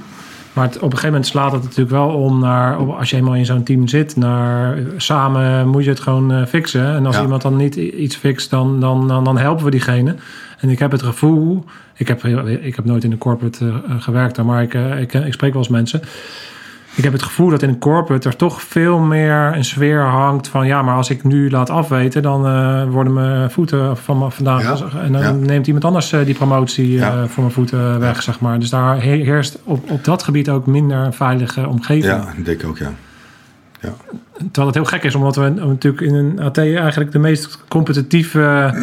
Maar het, op een gegeven moment slaat het natuurlijk wel om naar, als je eenmaal in zo'n team zit, naar eh, samen moet je het gewoon eh, fixen. En als Ja. iemand dan niet iets fixt, dan, dan, dan, dan helpen we diegene. En ik heb het gevoel, ik heb, ik heb nooit in de corporate eh, gewerkt, maar ik, ik, ik spreek wel eens mensen. Ik heb het gevoel dat in een corporate er toch veel meer een sfeer hangt van ja, maar als ik nu laat afweten, dan eh, worden mijn voeten van me vandaag. Ja, En dan ja. neemt iemand anders eh, die promotie eh, Ja. voor mijn voeten weg, zeg maar. Dus daar he- heerst op, op dat gebied ook minder een veilige omgeving. Ja, denk ik ook, ja. ja. Terwijl het heel gek is, omdat we natuurlijk in een AT eigenlijk de meest competitieve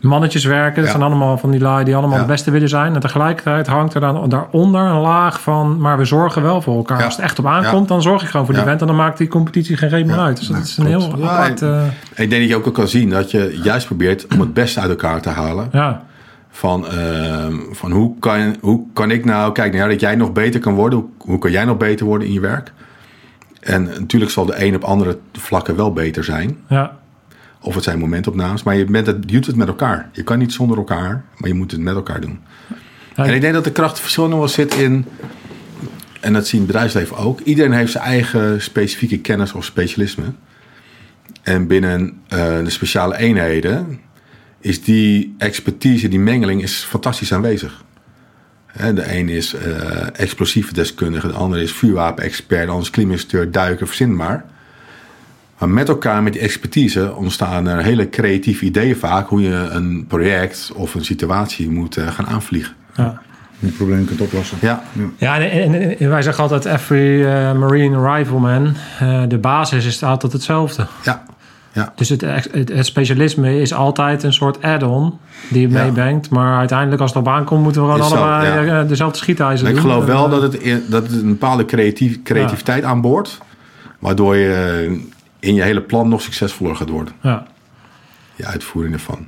mannetjes werken. Dat zijn allemaal van die lui die allemaal de beste willen zijn. En tegelijkertijd hangt er dan daaronder een laag van, maar we zorgen wel voor elkaar. Als het echt op aankomt, dan zorg ik gewoon voor die vent. En dan maakt die competitie geen reden meer uit. Dus dat is een heel apart... eh, Ik denk dat je ook kan zien dat je juist probeert om het beste uit elkaar te halen. ja. Van, ehm, van hoe, kan, hoe kan ik nou, kijk nou ja, dat jij nog beter kan worden. Hoe, hoe kan jij nog beter worden in je werk? En natuurlijk zal de een op andere vlakken wel beter zijn. ja. Of het zijn momentopnames. Maar je, bent het, je doet het met elkaar. Je kan niet zonder elkaar, maar je moet het met elkaar doen. Ja, En ik denk dat de krachtverschil nog wel zit in... En dat zie je in het bedrijfsleven ook. Iedereen heeft zijn eigen specifieke kennis of specialisme. En binnen eh, de speciale eenheden is die expertise, die mengeling, is fantastisch aanwezig. Hè, de een is eh, explosieve deskundige, de ander is vuurwapenexpert, de ander is duiker, verzinbaar. Maar met elkaar, met die expertise, ontstaan er hele creatieve ideeën vaak hoe je een project of een situatie moet eh, gaan aanvliegen. ja. Die probleem kunt oplossen. Ja, Ja, en, en- en wij zeggen altijd every eh, marine rifleman. eh, de basis is altijd hetzelfde. ja, ja. Dus het, het, het specialisme is altijd een soort add-on die je Ja. meebrengt. Maar uiteindelijk als het op aankomt moeten we gewoon ja. eh, dezelfde schietijzer Ik doen. geloof wel dat het, dat het een bepaalde creatief, creativiteit aanboort. Waardoor je in je hele plan nog succesvoller gaat worden. Ja. Je uitvoering ervan.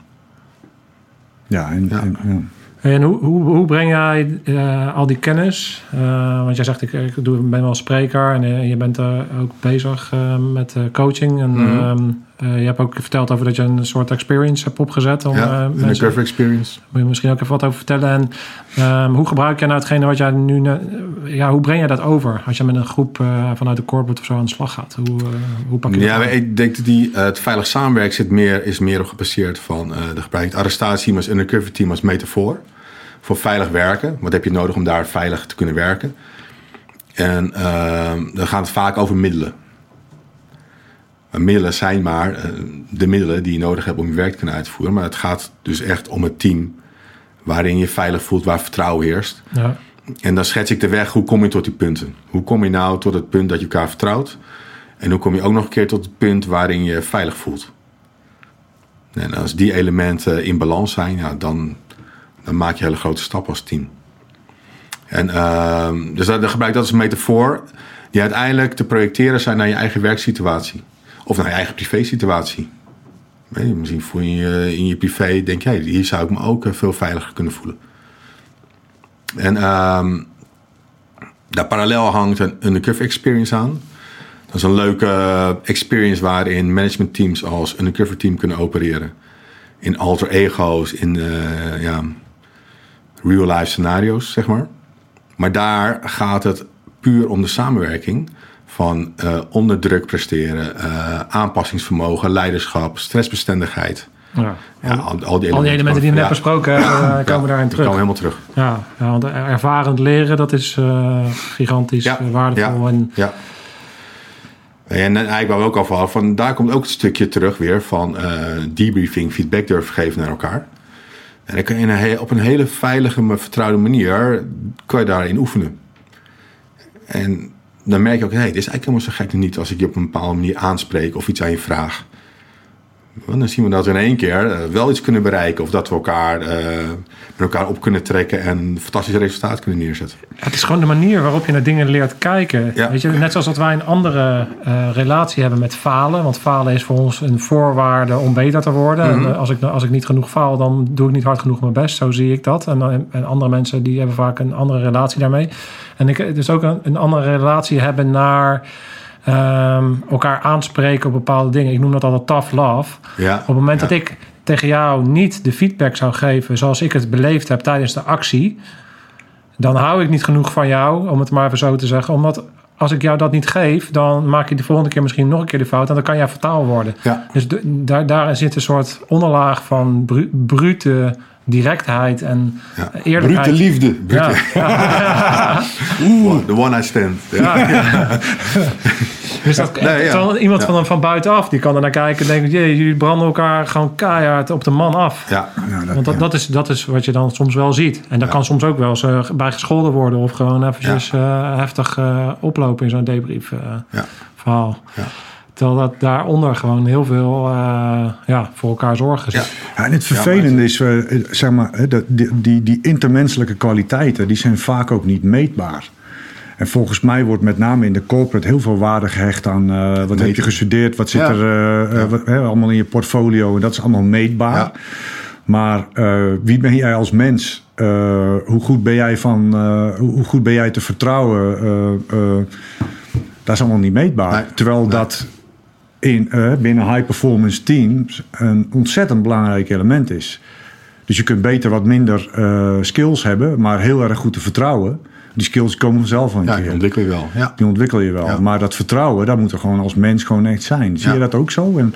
Ja, en, Ja. en- ja. En hoe, hoe, hoe breng jij eh, al die kennis? Eh, want jij zegt, ik, ik doe, ben wel spreker en eh, je bent ook bezig met eh, coaching. En Mhm. ehm, eh, je hebt ook verteld over dat je een soort experience hebt opgezet. Om, ja, eh, een mensen, curve experience. Moet je misschien ook even wat over vertellen. En ehm, hoe gebruik jij nou hetgene wat jij nu... ja, hoe breng jij dat over? Als je met een groep eh, vanuit de corporate of zo aan de slag gaat. Hoe, eh, hoe pak je dat Ja, aan? maar ik denk dat die, eh, het veilig samenwerken zit meer, is meer op gebaseerd van... eh de gebruik het arrestatieteam als undercover team als metafoor. Voor veilig werken. Wat heb je nodig om daar veilig te kunnen werken? En eh, dan gaat het vaak over middelen. Maar middelen zijn maar eh, de middelen die je nodig hebt om je werk te kunnen uitvoeren. Maar het gaat dus echt om het team waarin je veilig voelt, waar vertrouwen heerst. Ja. En dan schets ik de weg, hoe kom je tot die punten? Hoe kom je nou tot het punt dat je elkaar vertrouwt? En hoe kom je ook nog een keer tot het punt waarin je veilig voelt? En als die elementen in balans zijn, ja, dan, dan maak je hele grote stappen als team. En ehm, dus dat, dan gebruik ik dat als een metafoor die uiteindelijk te projecteren zijn naar je eigen werksituatie. Of naar je eigen privésituatie. Misschien voel je in je privé, denk hey, hier zou ik me ook eh, veel veiliger kunnen voelen. En ehm, daar parallel hangt een undercover experience aan. Dat is een leuke experience waarin managementteams als undercover team kunnen opereren. In alter ego's, in uh, ja, real life scenario's, zeg maar. Maar daar gaat het puur om de samenwerking van uh, onder druk presteren, uh, aanpassingsvermogen, leiderschap, stressbestendigheid. Ja, ja al, al, die elementen die we net besproken hebben, komen daarin terug. komen helemaal terug. Ja, ja want ervarend leren, dat is gigantisch waardevol. En, ja. En eigenlijk waar we ook al van, van daar komt ook het stukje terug weer van debriefing, feedback durven geven naar elkaar. En dan kan je een, op een hele veilige, maar vertrouwde manier kan je daarin oefenen. En dan merk je ook, hé, hey, dit is eigenlijk helemaal zo gek niet als ik je op een bepaalde manier aanspreek of iets aan je vraag. Dan zien we dat we in één keer eh, wel iets kunnen bereiken. Of dat we elkaar uh, met elkaar op kunnen trekken en een fantastisch resultaat kunnen neerzetten. Het is gewoon de manier waarop je naar dingen leert kijken. Weet je, net zoals dat wij een andere uh, relatie hebben met falen. Want falen is voor ons een voorwaarde om beter te worden. en mhm. als, ik, als ik niet genoeg faal, dan doe ik niet hard genoeg mijn best. Zo zie ik dat. En, en andere mensen die hebben vaak een andere relatie daarmee. En ik dus ook een, een andere relatie hebben naar um, elkaar aanspreken op bepaalde dingen. Ik noem dat altijd tough love. Ja, op het moment dat ik tegen jou niet de feedback zou geven zoals ik het beleefd heb tijdens de actie, dan hou ik niet genoeg van jou, om het maar even zo te zeggen. Omdat als ik jou dat niet geef, dan maak je de volgende keer misschien nog een keer de fout en dan kan jij fataal worden. Ja. Dus daar, daarin zit een soort onderlaag van bru brute directheid en ja. eerlijkheid. Brute liefde. Brute. Ja. Oeh, de one night stand. Ja. dus dat, nee, iemand van, van buitenaf, die kan er naar kijken en denken... Jee, jullie branden elkaar gewoon keihard op de man af. Ja. dat, Want dat, dat, is, dat is wat je dan soms wel ziet. En daar kan soms ook wel eens uh, bij gescholden worden... of gewoon eventjes uh, heftig uh, oplopen in zo'n debrief verhaal. Ja. Terwijl dat daaronder gewoon heel veel uh, ja, voor elkaar zorgen zit. Ja. en het vervelende is, uh, zeg maar, die, die, die intermenselijke kwaliteiten, die zijn vaak ook niet meetbaar. En volgens mij wordt met name in de corporate heel veel waarde gehecht aan uh, wat heb je gestudeerd, wat zit er wat, allemaal in je portfolio. En dat is allemaal meetbaar. Maar wie ben jij als mens? hoe, goed ben jij van, hoe goed ben jij te vertrouwen? dat is allemaal niet meetbaar. Terwijl dat in, uh, binnen high performance teams een ontzettend belangrijk element is. Dus je kunt beter wat minder uh, skills hebben, maar heel erg goed te vertrouwen. Die skills komen vanzelf van je. Ja, die ontwikkel je wel. Ja. Die ontwikkel je wel. Ja. Maar dat vertrouwen, dat moet er gewoon als mens gewoon echt zijn. Zie je dat ook zo? En,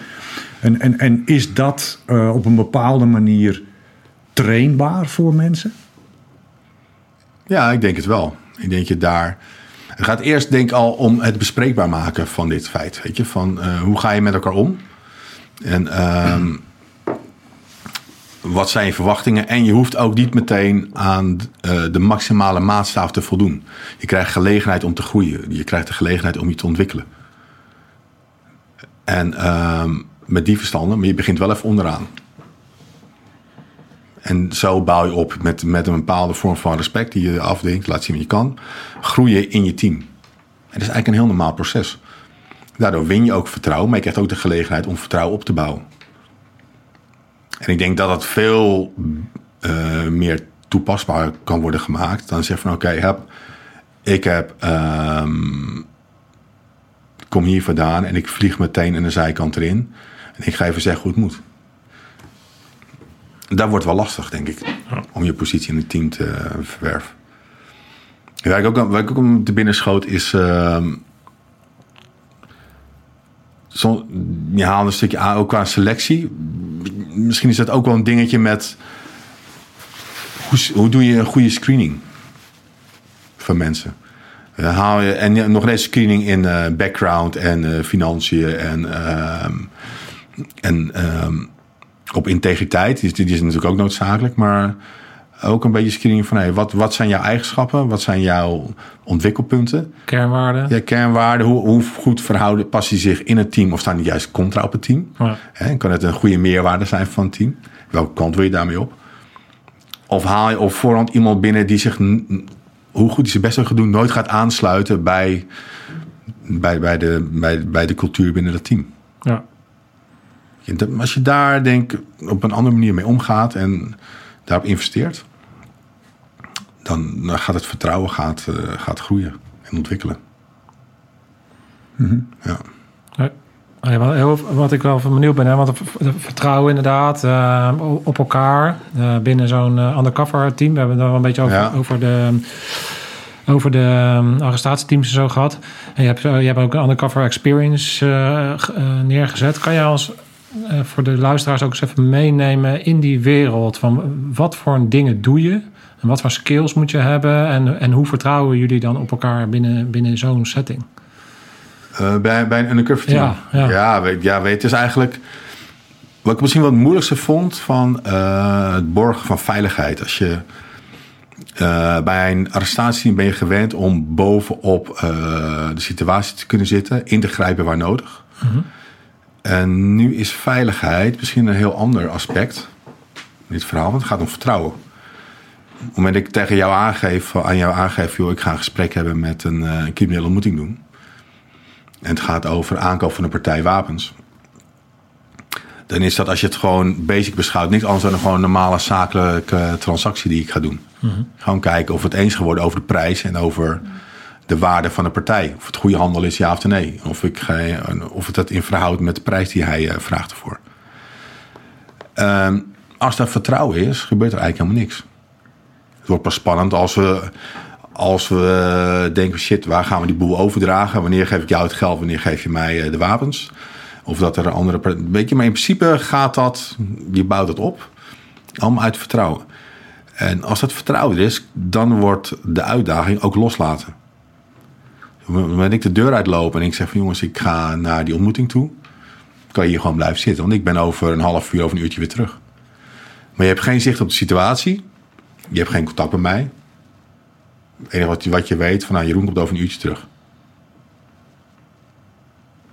en, en, en is dat uh, op een bepaalde manier trainbaar voor mensen? Ja, ik denk het wel. Ik denk je daar het gaat eerst denk ik al om het bespreekbaar maken van dit feit. Weet je, van uh, hoe ga je met elkaar om? En um, wat zijn je verwachtingen? En je hoeft ook niet meteen aan uh, de maximale maatstaf te voldoen. Je krijgt gelegenheid om te groeien. Je krijgt de gelegenheid om je te ontwikkelen. En um, met die verstanden, maar je begint wel even onderaan. En zo bouw je op met, met een bepaalde vorm van respect die je afdingt, laat zien wat je kan. Groei je in je team. Dat is eigenlijk een heel normaal proces. Daardoor win je ook vertrouwen, maar je krijgt ook de gelegenheid om vertrouwen op te bouwen. En ik denk dat dat veel uh, meer toepasbaar kan worden gemaakt. Dan zeg van oké, okay, heb, ik heb, kom hier vandaan en ik vlieg meteen aan de zijkant erin. En ik ga even zeggen hoe het moet dat wordt wel lastig, denk ik. Om je positie in het team te verwerven. Waar ik ook, waar ik ook om te binnen schoot is. Uh, zo, je haalt een stukje aan ook qua selectie. Misschien is dat ook wel een dingetje met. Hoe, hoe doe je een goede screening van mensen? Uh, haal je, en nog eens screening in uh, background en financiën en, ehm, en ehm, op integriteit. Die, die is natuurlijk ook noodzakelijk. Maar ook een beetje screening van hey, wat, wat zijn jouw eigenschappen? Wat zijn jouw ontwikkelpunten? Kernwaarden. Ja, kernwaarden. Hoe, hoe goed verhouden, past hij zich in het team of staan die juist contra op het team? Ja. Kan het een goede meerwaarde zijn van het team? Welke kant wil je daarmee op? Of haal je op voorhand iemand binnen die zich, hoe goed hij zijn best gaat doen, nooit gaat aansluiten bij, bij, bij, de, bij, bij de cultuur binnen het team? Ja. Als je daar denk op een andere manier mee omgaat en daarop investeert, dan, dan gaat het vertrouwen gaat, uh, gaat groeien en ontwikkelen. Ja. Ja, wat ik wel benieuwd ben, hè, want vertrouwen inderdaad uh, op elkaar uh, binnen zo'n uh, undercover team. We hebben het wel een beetje over, ja. over de, over de um, arrestatieteams en zo gehad. En je hebt, je hebt ook een undercover experience neergezet. Kan je als voor de luisteraars ook eens even meenemen in die wereld van wat voor dingen doe je? En wat voor skills moet je hebben? En, en hoe vertrouwen jullie dan op elkaar binnen, binnen zo'n setting? Uh, bij, bij een undercover team? Ja, ja. ja, weet, ja weet, het is eigenlijk... Wat ik misschien wat het moeilijkste vond van uh, het borgen van veiligheid. Als je uh, bij een arrestatie ben je gewend om bovenop de situatie te kunnen zitten, in te grijpen waar nodig. Mm -hmm. En nu is veiligheid misschien een heel ander aspect in dit verhaal, want het gaat om vertrouwen. Op het moment dat ik tegen jou aangeef, aan jou aangeef, joh, ik ga een gesprek hebben met een, criminele ontmoeting doen en het gaat over aankoop van een partij wapens. Dan is dat als je het gewoon basic beschouwt, niks anders dan gewoon een normale zakelijke transactie die ik ga doen. Mhm. Gewoon kijken of het eens geworden over de prijs en over de waarde van de partij. Of het goede handel is, ja of nee. Of, ik ga, of het dat in verhoud met de prijs die hij uh, vraagt ervoor. Um, als dat vertrouwen is, gebeurt er eigenlijk helemaal niks. Het wordt pas spannend als we als we denken, shit, waar gaan we die boel overdragen? Wanneer geef ik jou het geld? Wanneer geef je mij eh, de wapens? Of dat er een andere... Weet je, maar in principe gaat dat... Je bouwt het op. Allemaal uit vertrouwen. En als dat vertrouwen is, dan wordt de uitdaging ook loslaten. Wanneer ik de deur uitloop en ik zeg van jongens, ik ga naar die ontmoeting toe, kan je hier gewoon blijven zitten. Want ik ben over een half uur of een uurtje weer terug. Maar je hebt geen zicht op de situatie. Je hebt geen contact met mij. Het enige wat je, wat je weet, van nou, Jeroen komt over een uurtje terug.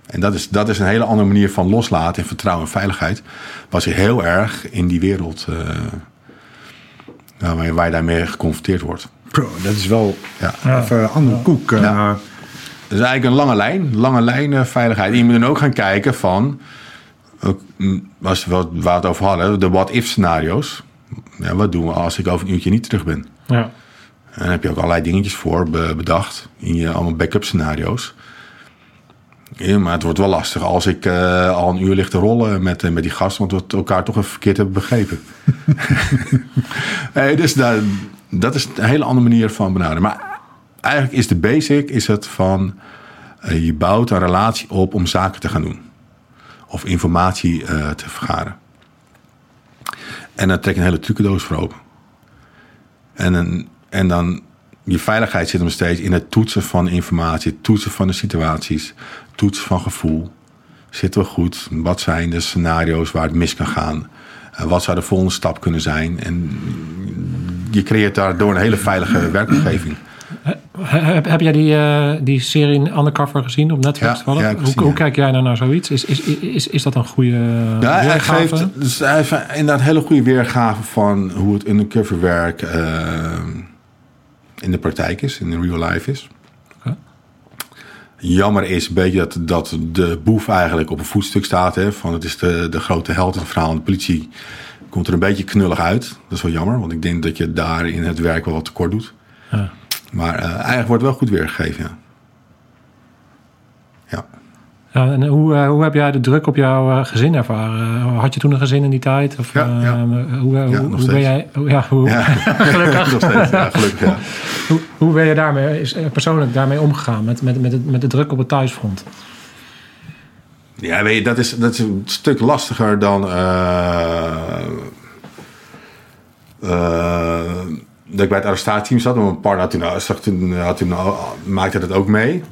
En dat is, dat is een hele andere manier van loslaten en vertrouwen en veiligheid. Was je heel erg in die wereld uh, waar, je, daarmee geconfronteerd wordt. Bro, dat is wel ja. even een andere koek. Uh. Ja. Is eigenlijk een lange lijn, lange lijn veiligheid. En je moet dan ook gaan kijken van, mm, als we het over hadden, de what-if scenario's. Ja, wat doen we als ik over een uurtje niet terug ben? Ja. En daar heb je ook allerlei dingetjes voor bedacht in je allemaal backup scenario's. Ja, maar het wordt wel lastig als ik uh, al een uur lig te rollen met, uh, met die gasten, want we elkaar toch even verkeerd hebben begrepen. hey, dus dat, dat is een hele andere manier van benaderen. Maar eigenlijk is de basic is het van uh, je bouwt een relatie op om zaken te gaan doen. Of informatie te vergaren. En dan trek je een hele trucendoos voor open. En en dan, je veiligheid zit hem steeds in het toetsen van informatie, het toetsen van de situaties, toetsen van gevoel. Zitten we goed? Wat zijn de scenario's waar het mis kan gaan? Uh, wat zou de volgende stap kunnen zijn? En je creëert daardoor een hele veilige werkomgeving. Heb, heb jij die, uh, die serie Undercover gezien op Netflix? Ja, ja, hoe, hoe, kijk jij nou naar zoiets? Is, is, is, is dat een goede ja, Hij geeft, dus hij heeft inderdaad een hele goede weergave van hoe het undercover werk... Uh, in de praktijk is, in de real life is. Jammer is een beetje dat, dat de boef eigenlijk op een voetstuk staat. Hè, van het is de, de grote held in het verhaal. En de politie komt er een beetje knullig uit. Dat is wel jammer, want ik denk dat je daar in het werk wel wat tekort doet. Ja. Maar uh, eigenlijk wordt wel goed weergegeven. Ja. ja. Ja, en hoe, uh, hoe heb jij de druk op jouw uh, gezin ervaren? Had je toen een gezin in die tijd? Of, ja, ja. Hoe, ja, hoe, hoe ben jij... Ja, hoe, gelukkig. nog steeds, ja, gelukkig, hoe, hoe ben je daarmee, is, persoonlijk daarmee omgegaan? Met, met, met, het, met de druk op het thuisfront? Ja, weet je, dat is, dat is een stuk lastiger dan... dat ik bij het arrestatieteam zat. Want mijn partner had toen, toen, had toen, maakte dat ook mee.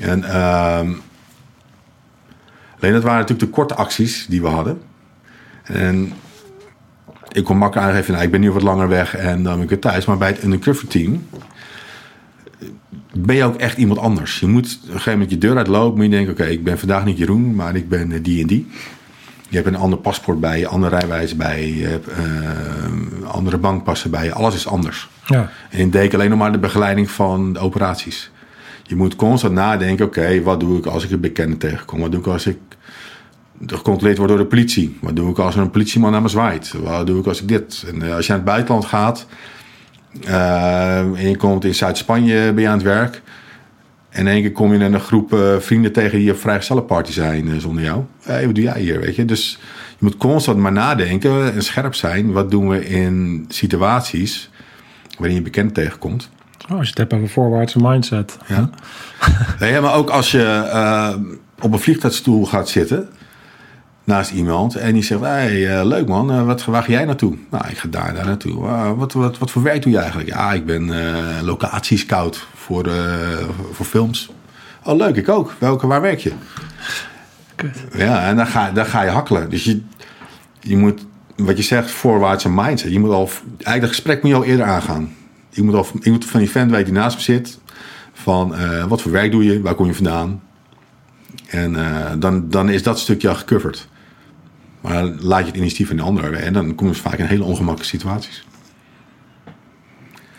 En... Uh, Alleen dat waren natuurlijk de korte acties die we hadden. En ik kon makkelijk aangeven, nou, ik ben nu wat langer weg en dan ben ik weer thuis. Maar bij het undercover team ben je ook echt iemand anders. Je moet op een gegeven moment je deur uitlopen. Moet je denken, oké, ik ben vandaag niet Jeroen, maar ik ben eh, die en die. Je hebt een ander paspoort bij je, andere rijwijs bij je, hebt uh, andere bankpassen bij je. Alles is anders. Ja. En in deken alleen nog maar de begeleiding van de operaties. Je moet constant nadenken, oké, wat doe ik als ik een bekende tegenkom? Wat doe ik als ik gecontroleerd word door de politie? Wat doe ik als er een politieman naar me zwaait? Wat doe ik als ik dit? En eh, als je naar het buitenland gaat, Uh, en je komt in Zuid-Spanje je aan het werk. En in één keer kom je in een groep uh, vrienden tegen die op vrijgezellenparty zijn uh, zonder jou. Hey, wat doe jij hier, weet je? Dus je moet constant maar nadenken en scherp zijn. Wat doen we in situaties waarin je bekend tegenkomt? Oh, als je het hebt over voorwaartse mindset. Ja. nee, maar ook als je uh, op een vliegtuigstoel gaat zitten naast iemand en die zegt: hey, uh, leuk man, uh, wat, ga jij naartoe? Nou, ik ga daar, daar naartoe. wat, wat, wat voor werk doe je eigenlijk? Ja, ik ben locatiescout voor, voor films. Oh, leuk, ik ook. Welke, waar werk je? Kut. Ja, en dan ga, dan ga je hakkelen. Dus je, je moet, wat je zegt, voorwaartse mindset. Je moet al, eigenlijk het gesprek moet je al eerder aangaan. Je moet, al, je moet van die vent weten die naast me zit. Van uh, wat voor werk doe je? Waar kom je vandaan? En uh, dan, dan is dat stukje al gecoverd. Maar laat je het initiatief van de ander. En dan kom je vaak in hele ongemakkelijke situaties.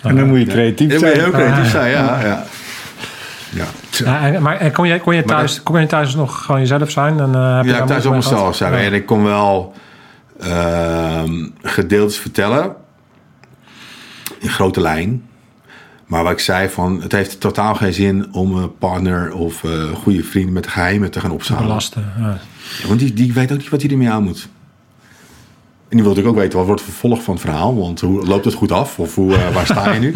En dan moet je creatief Dan zijn. moet je heel creatief zijn, ja. ja. ja. Ja, en- maar en kon je, kon je, thuis, kon je thuis nog gewoon jezelf zijn? En, eh, heb je Ja, ik thuis op mezelf zijn. Ja. En ik kon wel ehm gedeeltes vertellen. In grote lijn. Maar wat ik zei van, het heeft totaal geen zin om een partner of eh, goede vrienden met geheimen te gaan opzalen. Belasten. Ja. Ja, want die, die weet ook niet wat hij ermee aan moet. En die wil natuurlijk ook weten wat wordt het vervolg van het verhaal. Want hoe loopt het goed af? Of hoe, eh, waar sta je nu?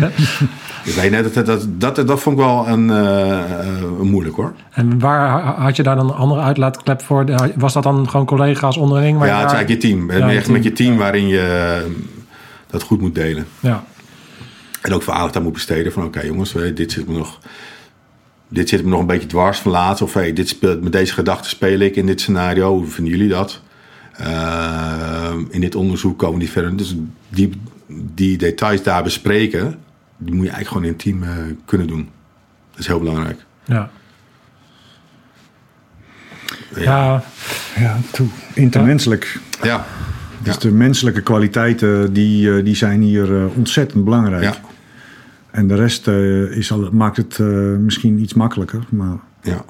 Ik weet net, dat, dat, dat, dat vond ik wel een, eh, eh, moeilijk hoor. En waar ha- had je daar dan een andere uitlaatklep voor? Was dat dan gewoon collega's onderling? waar ja, je het is daar- eigenlijk je team. Ja, echt team. met je team waarin je dat goed moet delen. Ja, En ook veel aandacht aan moet besteden. Van oké jongens, eh, dit zit me nog... Dit zit me nog een beetje dwars van laatst. Of hey, dit speelt, met deze gedachten speel ik in dit scenario. Hoe vinden jullie dat? Eh, in dit onderzoek komen die verder. Dus die, die details daar bespreken... die moet je eigenlijk gewoon in het team eh, kunnen doen. Dat is heel belangrijk. ja. Ja, Ja, toe. Intermenselijk. Ja. Dus Ja. de menselijke kwaliteiten die, eh, die zijn hier ontzettend belangrijk. Ja. En de rest eh, is al, maakt het eh, misschien iets makkelijker, maar Ja.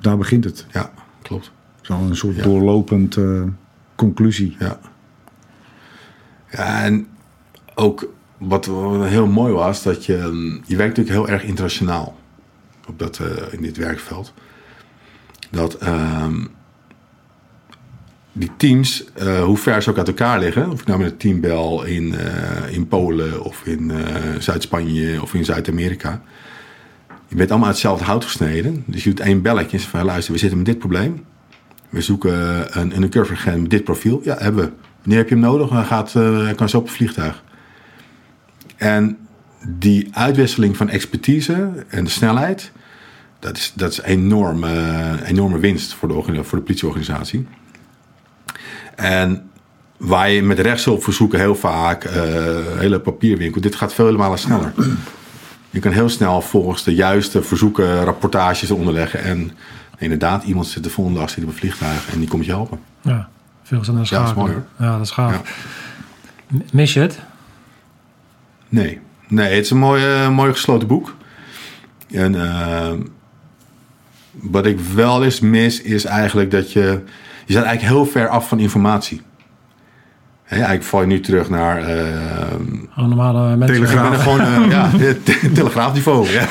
daar begint het. Ja, klopt. Het is al een soort Ja. doorlopend eh, conclusie. Ja. Ja, en ook wat heel mooi was, dat je, mm, je werkt natuurlijk heel erg internationaal op dat, eh, in dit werkveld. Dat ehm, die teams, eh, hoe ver ze ook uit elkaar liggen, of ik nou met een team bel in, eh, in Polen of in Zuid-Spanje of in Zuid-Amerika. Je bent allemaal uit hetzelfde hout gesneden. Dus je doet één belletje en van luister, we zitten met dit probleem. We zoeken een, een curve met dit profiel. Ja, hebben we. Wanneer heb je hem nodig? Hij gaat, eh, hij kan zo op het vliegtuig. En die uitwisseling van expertise en de snelheid, dat is, dat is enorm, eh, enorme winst voor de, voor de politieorganisatie. En waar je met rechtshulpverzoeken heel vaak, eh, hele papierwinkel, dit gaat vele malen sneller. Je kan heel snel volgens de juiste verzoeken rapportages onderleggen. En inderdaad, iemand zit de volgende dag zit op een vliegtuig en die komt je helpen. ja. veel sneller Ja, dat is mooi, Ja, dat is gaaf. Ja. Mis je het? Nee, nee het is een mooi, eh, mooi gesloten boek. En eh, wat ik wel eens mis, is eigenlijk dat je... Je staat eigenlijk heel ver af van informatie. Hè, eigenlijk val je nu terug naar... eh, Gewoon normale mensen. er gewoon ja, te- telegraafniveau. Ja.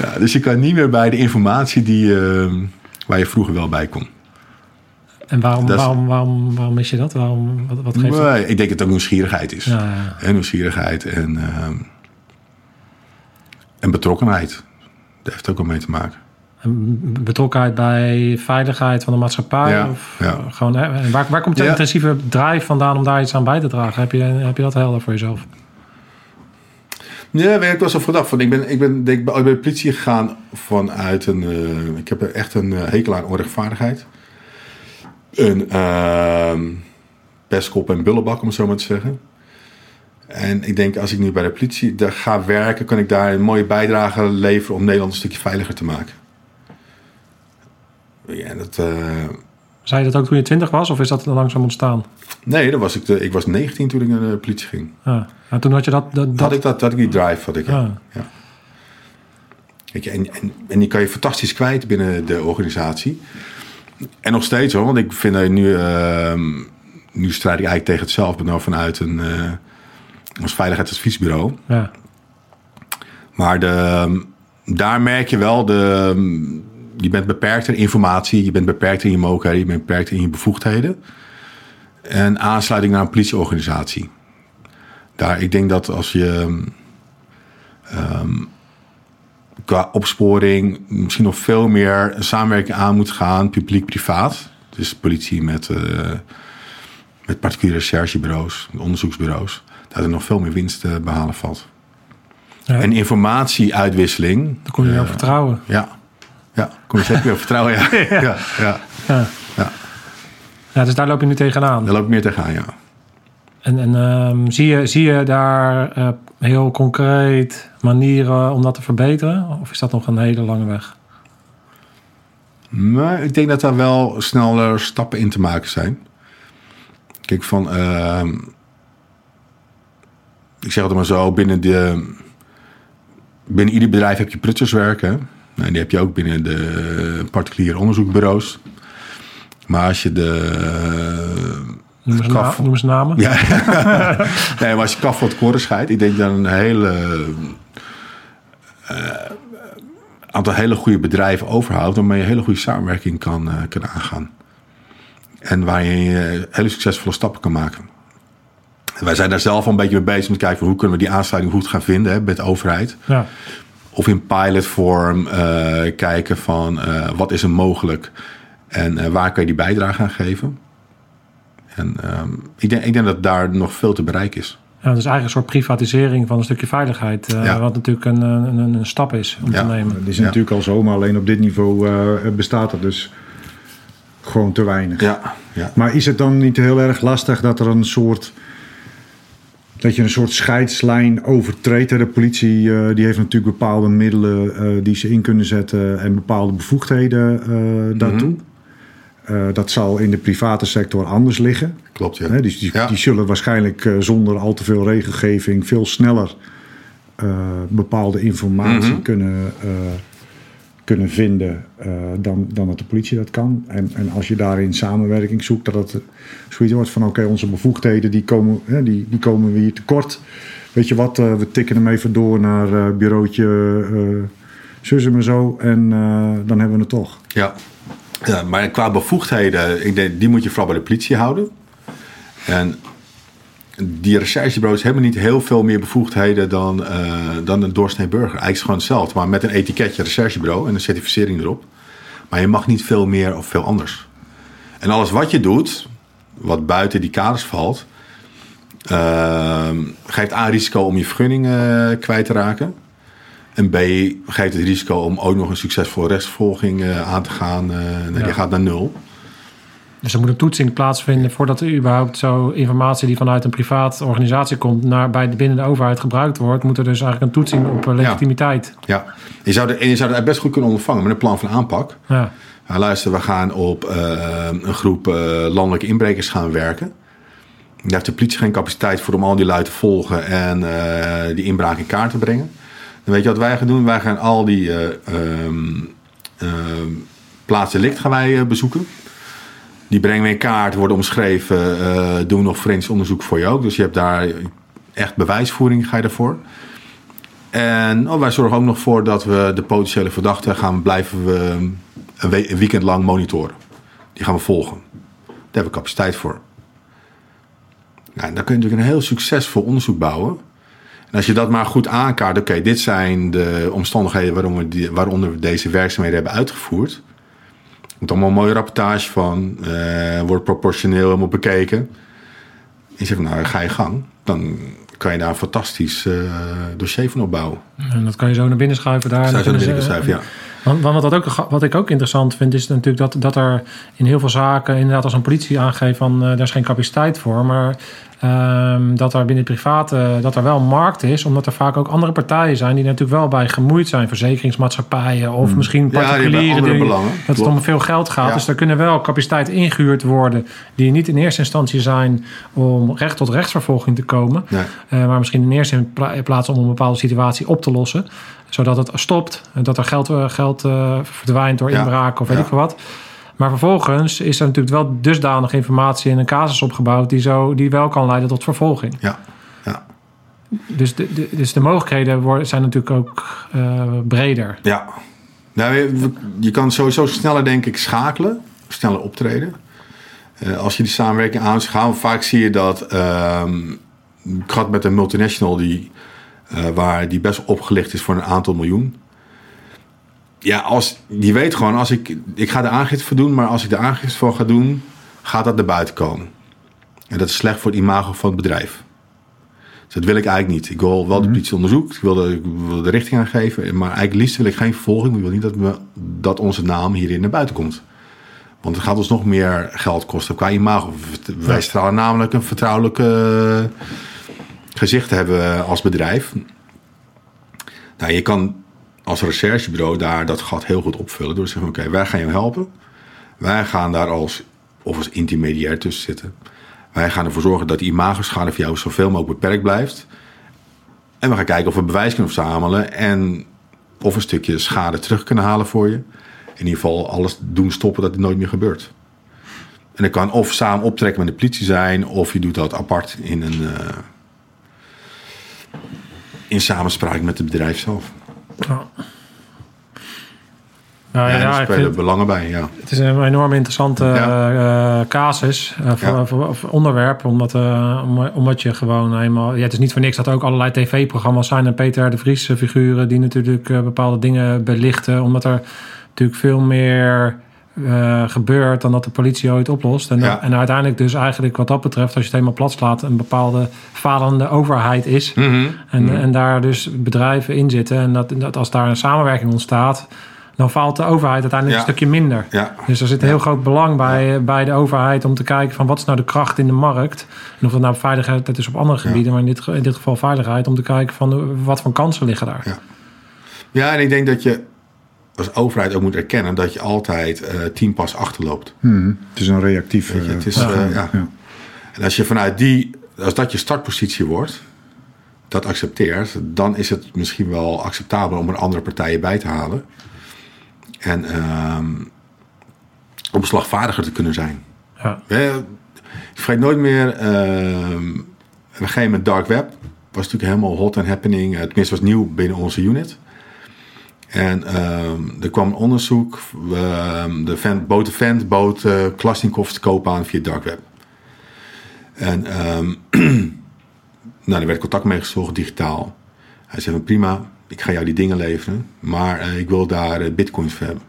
Ja, dus je kan niet meer bij de informatie die, eh, waar je vroeger wel bij kon. En waarom, Dat is- waarom, waarom, waarom mis je dat? Waarom, wat, wat geeft dat? Ik denk dat het ook nieuwsgierigheid is. Ja, ja. En nieuwsgierigheid en, ehm, en betrokkenheid. Daar heeft het ook wel mee te maken. En betrokkenheid bij veiligheid van de maatschappij? Ja, of eh, gewoon, waar, waar komt de intensieve drive vandaan om daar iets aan bij te dragen? Heb je, heb je dat helder voor jezelf? Ja, ik eens over gedacht. Van, ik ben, ik ben ik bij de politie gegaan vanuit een... eh, ik heb echt een eh, hekel aan onrechtvaardigheid. Een ehm pestkop en bullebak, om het zo maar te zeggen. En ik denk, als ik nu bij de politie ga werken... kan ik daar een mooie bijdrage leveren... om Nederland een stukje veiliger te maken. Ja, dat... eh, Zei je dat ook toen je twintig was? Of is dat langzaam ontstaan? nee, dat was ik, de, ik was 19 toen ik naar de politie ging. Ja. En toen had je dat... dat, dat Had ik dat, had ik die drive, had ik. ja. Ah. Ja. Weet je, en, en, en die kan je fantastisch kwijt binnen de organisatie. En nog steeds hoor, want ik vind dat nu, ehm, nu strijd ik eigenlijk tegen het zelfbenoem vanuit een, eh, als veiligheidsadviesbureau. Ja. Maar de, daar merk je wel, de, je bent beperkt in informatie, je bent beperkt in je mogelijkheden, je bent beperkt in je bevoegdheden. En aansluiting naar een politieorganisatie. Daar, ik denk dat als je ehm, qua opsporing misschien nog veel meer samenwerking aan moet gaan, publiek-privaat. Dus politie met, uh, met particuliere recherchebureaus, onderzoeksbureaus. Dat er nog veel meer winst te behalen valt. Ja. En informatieuitwisseling. Dan kom je op eh, vertrouwen. Ja, ja. kom je zeker weer vertrouwen. Ja. Ja. Ja. Ja. Ja. Ja. ja, dus daar loop je nu tegenaan. Daar loop ik meer tegenaan, ja. En, en ehm, zie, je, zie je daar eh, heel concreet manieren om dat te verbeteren? Of is dat nog een hele lange weg? Maar ik denk dat daar wel sneller stappen in te maken zijn. Kijk, van. ehm, ik zeg het maar zo, binnen, de, binnen ieder bedrijf heb je prutsers werken. Nou, die heb je ook binnen de particuliere onderzoekbureaus. Maar als je de. Noem eens, Kaf- na- noem eens namen. Ja, nee, maar als je kaf wat koren scheidt, ik denk dat een hele. eh, aantal hele goede bedrijven overhoudt, waarmee je hele goede samenwerking kan, eh, kan aangaan. En waar je eh, hele succesvolle stappen kan maken. En wij zijn daar zelf al een beetje mee bezig om te kijken hoe kunnen we die aansluiting goed gaan vinden hè, met de overheid. Ja. Of in pilotvorm eh, kijken van eh, wat is er mogelijk en eh, waar kan je die bijdrage aan geven. En ehm, ik, denk, ik denk dat daar nog veel te bereiken is. Ja, dus eigenlijk een soort privatisering van een stukje veiligheid. eh, Ja. Wat natuurlijk een, een, een, stap is om Ja. te nemen. Dat is Ja. natuurlijk al zo, maar alleen op dit niveau eh, bestaat er dus gewoon te weinig. Ja, ja. Maar is het dan niet heel erg lastig dat er een soort. Dat je een soort scheidslijn overtreedt? De politie eh, die heeft natuurlijk bepaalde middelen eh, die ze in kunnen zetten en bepaalde bevoegdheden eh, daartoe. Eh, dat zal in de private sector anders liggen. klopt. Ja. Dus die, Ja. die zullen waarschijnlijk zonder al te veel regelgeving veel sneller bepaalde informatie Mhm. kunnen, kunnen vinden eh, dan, dan dat de politie dat kan. En, en als je daarin samenwerking zoekt, dat het zoiets wordt van oké, onze bevoegdheden die komen, hè, die, die komen we hier tekort. Weet je wat, eh, we tikken hem even door naar eh bureautje uh, en zo en dan hebben we het toch. Ja. ja, maar qua bevoegdheden, ik denk, die moet je vooral bij de politie houden. En die recherchebureaus hebben niet heel veel meer bevoegdheden dan, eh, dan een doorsnee burger. Eigenlijk is gewoon hetzelfde, maar met een etiketje recherchebureau en een certificering erop. Maar je mag niet veel meer of veel anders. En alles wat je doet, wat buiten die kaders valt, ehm, geeft A risico om je vergunning eh, kwijt te raken. En B geeft het risico om ook nog een succesvolle rechtsvervolging aan te gaan. Ja. Die gaat naar nul. Dus er moet een toetsing plaatsvinden voordat er überhaupt zo informatie die vanuit een privaat organisatie komt naar bij de, binnen de overheid gebruikt wordt, moet er dus eigenlijk een toetsing op eh, legitimiteit. Ja. Je zou, en je zou het best goed kunnen ondervangen met een plan van aanpak. Ja. Nou, luister, we gaan op eh, een groep eh, landelijke inbrekers gaan werken. Daar heeft de politie geen capaciteit voor om al die lui te volgen en die inbraak in kaart te brengen. Dan weet je wat wij gaan doen? Wij gaan al die eh ehm, ehm, plaatsen licht gaan wij bezoeken. Die brengen we in kaart, worden omschreven, eh, doen nog forensisch onderzoek voor je ook. Dus je hebt daar echt bewijsvoering, ga je daarvoor. En oh, wij zorgen ook nog voor dat we de potentiële verdachten gaan blijven we een, we- een weekend lang monitoren. Die gaan we volgen. Daar hebben we capaciteit voor. Nou, dan kun je natuurlijk een heel succesvol onderzoek bouwen. En als je dat maar goed aankaart, oké, dit zijn de omstandigheden waarom we die, waaronder we deze werkzaamheden hebben uitgevoerd. Moet allemaal een mooie rapportage van, eh, wordt proportioneel helemaal bekeken. En je zegt, nou, ga je gang. Dan kan je daar een fantastisch eh, dossier van opbouwen. En dat kan je zo naar binnen schuiven daar. Zou je naar binnen ze- schrijven, ja. Want, want wat, ook, wat ik ook interessant vind, is natuurlijk dat, dat er in heel veel zaken, inderdaad, als een politie aangeeft van eh, daar is geen capaciteit voor, maar ehm, dat er binnen het private dat er wel een markt is, omdat er vaak ook andere partijen zijn die natuurlijk wel bij gemoeid zijn, verzekeringsmaatschappijen of misschien Hmm. Hebben particulieren, die- belangen. dat het Klopt. om veel geld gaat. Ja. Dus daar kunnen wel capaciteiten ingehuurd worden die niet in eerste instantie zijn om recht tot rechtsvervolging te komen. Nee. Eh, maar misschien in eerste pla- plaats om een bepaalde situatie op te lossen. Zodat het stopt. En dat er geld, eh, geld eh, verdwijnt door Ja. inbraak of weet ik veel wat. Maar vervolgens is er natuurlijk wel dusdanig informatie in een casus opgebouwd... die, zo, die wel kan leiden tot vervolging. Ja, ja. Dus de, de, dus de mogelijkheden worden, zijn natuurlijk ook uh, breder. Ja. Nou, je, je, kan sowieso sneller, denk ik, schakelen. Sneller optreden. Uh, als je die samenwerking aanschouwt. Vaak zie je dat... Um, ik had met een multinational die, uh, waar die best opgelicht is voor een aantal miljoen. Ja, als, die weet gewoon, als ik, ik ga de aangifte voor doen, maar als ik de aangifte voor ga doen, gaat dat naar buiten komen. En dat is slecht voor het imago van het bedrijf. Dus dat wil ik eigenlijk niet. Ik wil wel de politie onderzoek, ik wil de, ik wil de richting aangeven, maar eigenlijk liefst wil ik geen vervolging. Ik wil niet dat, we, dat onze naam hierin naar buiten komt. Want het gaat ons nog meer geld kosten qua imago. Wij stralen namelijk een vertrouwelijke gezicht hebben als bedrijf. Nou, je kan als recherchebureau daar dat gat heel goed opvullen door te zeggen: oké, wij gaan je helpen. Wij gaan daar als, of als intermediair tussen zitten. Wij gaan ervoor zorgen dat die imagoschade voor jou zoveel mogelijk beperkt blijft. En we gaan kijken of we bewijs kunnen verzamelen en of een stukje schade terug kunnen halen voor je. In ieder geval alles doen stoppen dat het nooit meer gebeurt. En dat kan of samen optrekken met de politie zijn, of je doet dat apart in een. Uh, in samenspraak met het bedrijf zelf. Ja. Nou, ja, ja, daar spelen belangen bij, ja. Het is een enorm interessante ja. uh, casus, uh, voor, voor, voor, onderwerp. Omdat, uh, omdat je gewoon eenmaal... Ja, het is niet voor niks dat er ook allerlei tv-programma's zijn... en Peter de Vries figuren die natuurlijk bepaalde dingen belichten. Omdat er natuurlijk veel meer... Uh, gebeurt dan dat de politie ooit oplost. En, ja. en uiteindelijk dus eigenlijk wat dat betreft, als je het helemaal plat slaat, een bepaalde falende overheid is. Mm -hmm. en, mm -hmm. en daar dus bedrijven in zitten. En dat, dat als daar een samenwerking ontstaat, dan faalt de overheid uiteindelijk ja. een stukje minder. Ja. Dus er zit een heel groot belang bij, bij de overheid om te kijken van wat is nou de kracht in de markt. En of dat nou veiligheid, dat is op andere gebieden, maar in dit, in dit geval veiligheid, om te kijken van wat voor kansen liggen daar. Ja, ja en ik denk dat je als overheid ook moet erkennen dat je altijd uh, tien pas achterloopt. Hmm. Het is een reactief. Je, het is, uh, ja. ja. En als je vanuit die, als dat je startpositie wordt, dat accepteert, dan is het misschien wel acceptabel om er andere partijen bij te halen. En um, om slagvaardiger te kunnen zijn. Ja. ik vergeet nooit meer, uh, een gegeven moment Dark Web was natuurlijk helemaal hot and happening. Tenminste was nieuw binnen onze unit. En um, er kwam een onderzoek. Uh, de vent, bood de vent bood uh, te koop aan via Dark Web. En um, nou, er werd contact mee gezocht, digitaal. Hij zei prima, ik ga jou die dingen leveren, maar uh, ik wil daar uh, bitcoins voor hebben.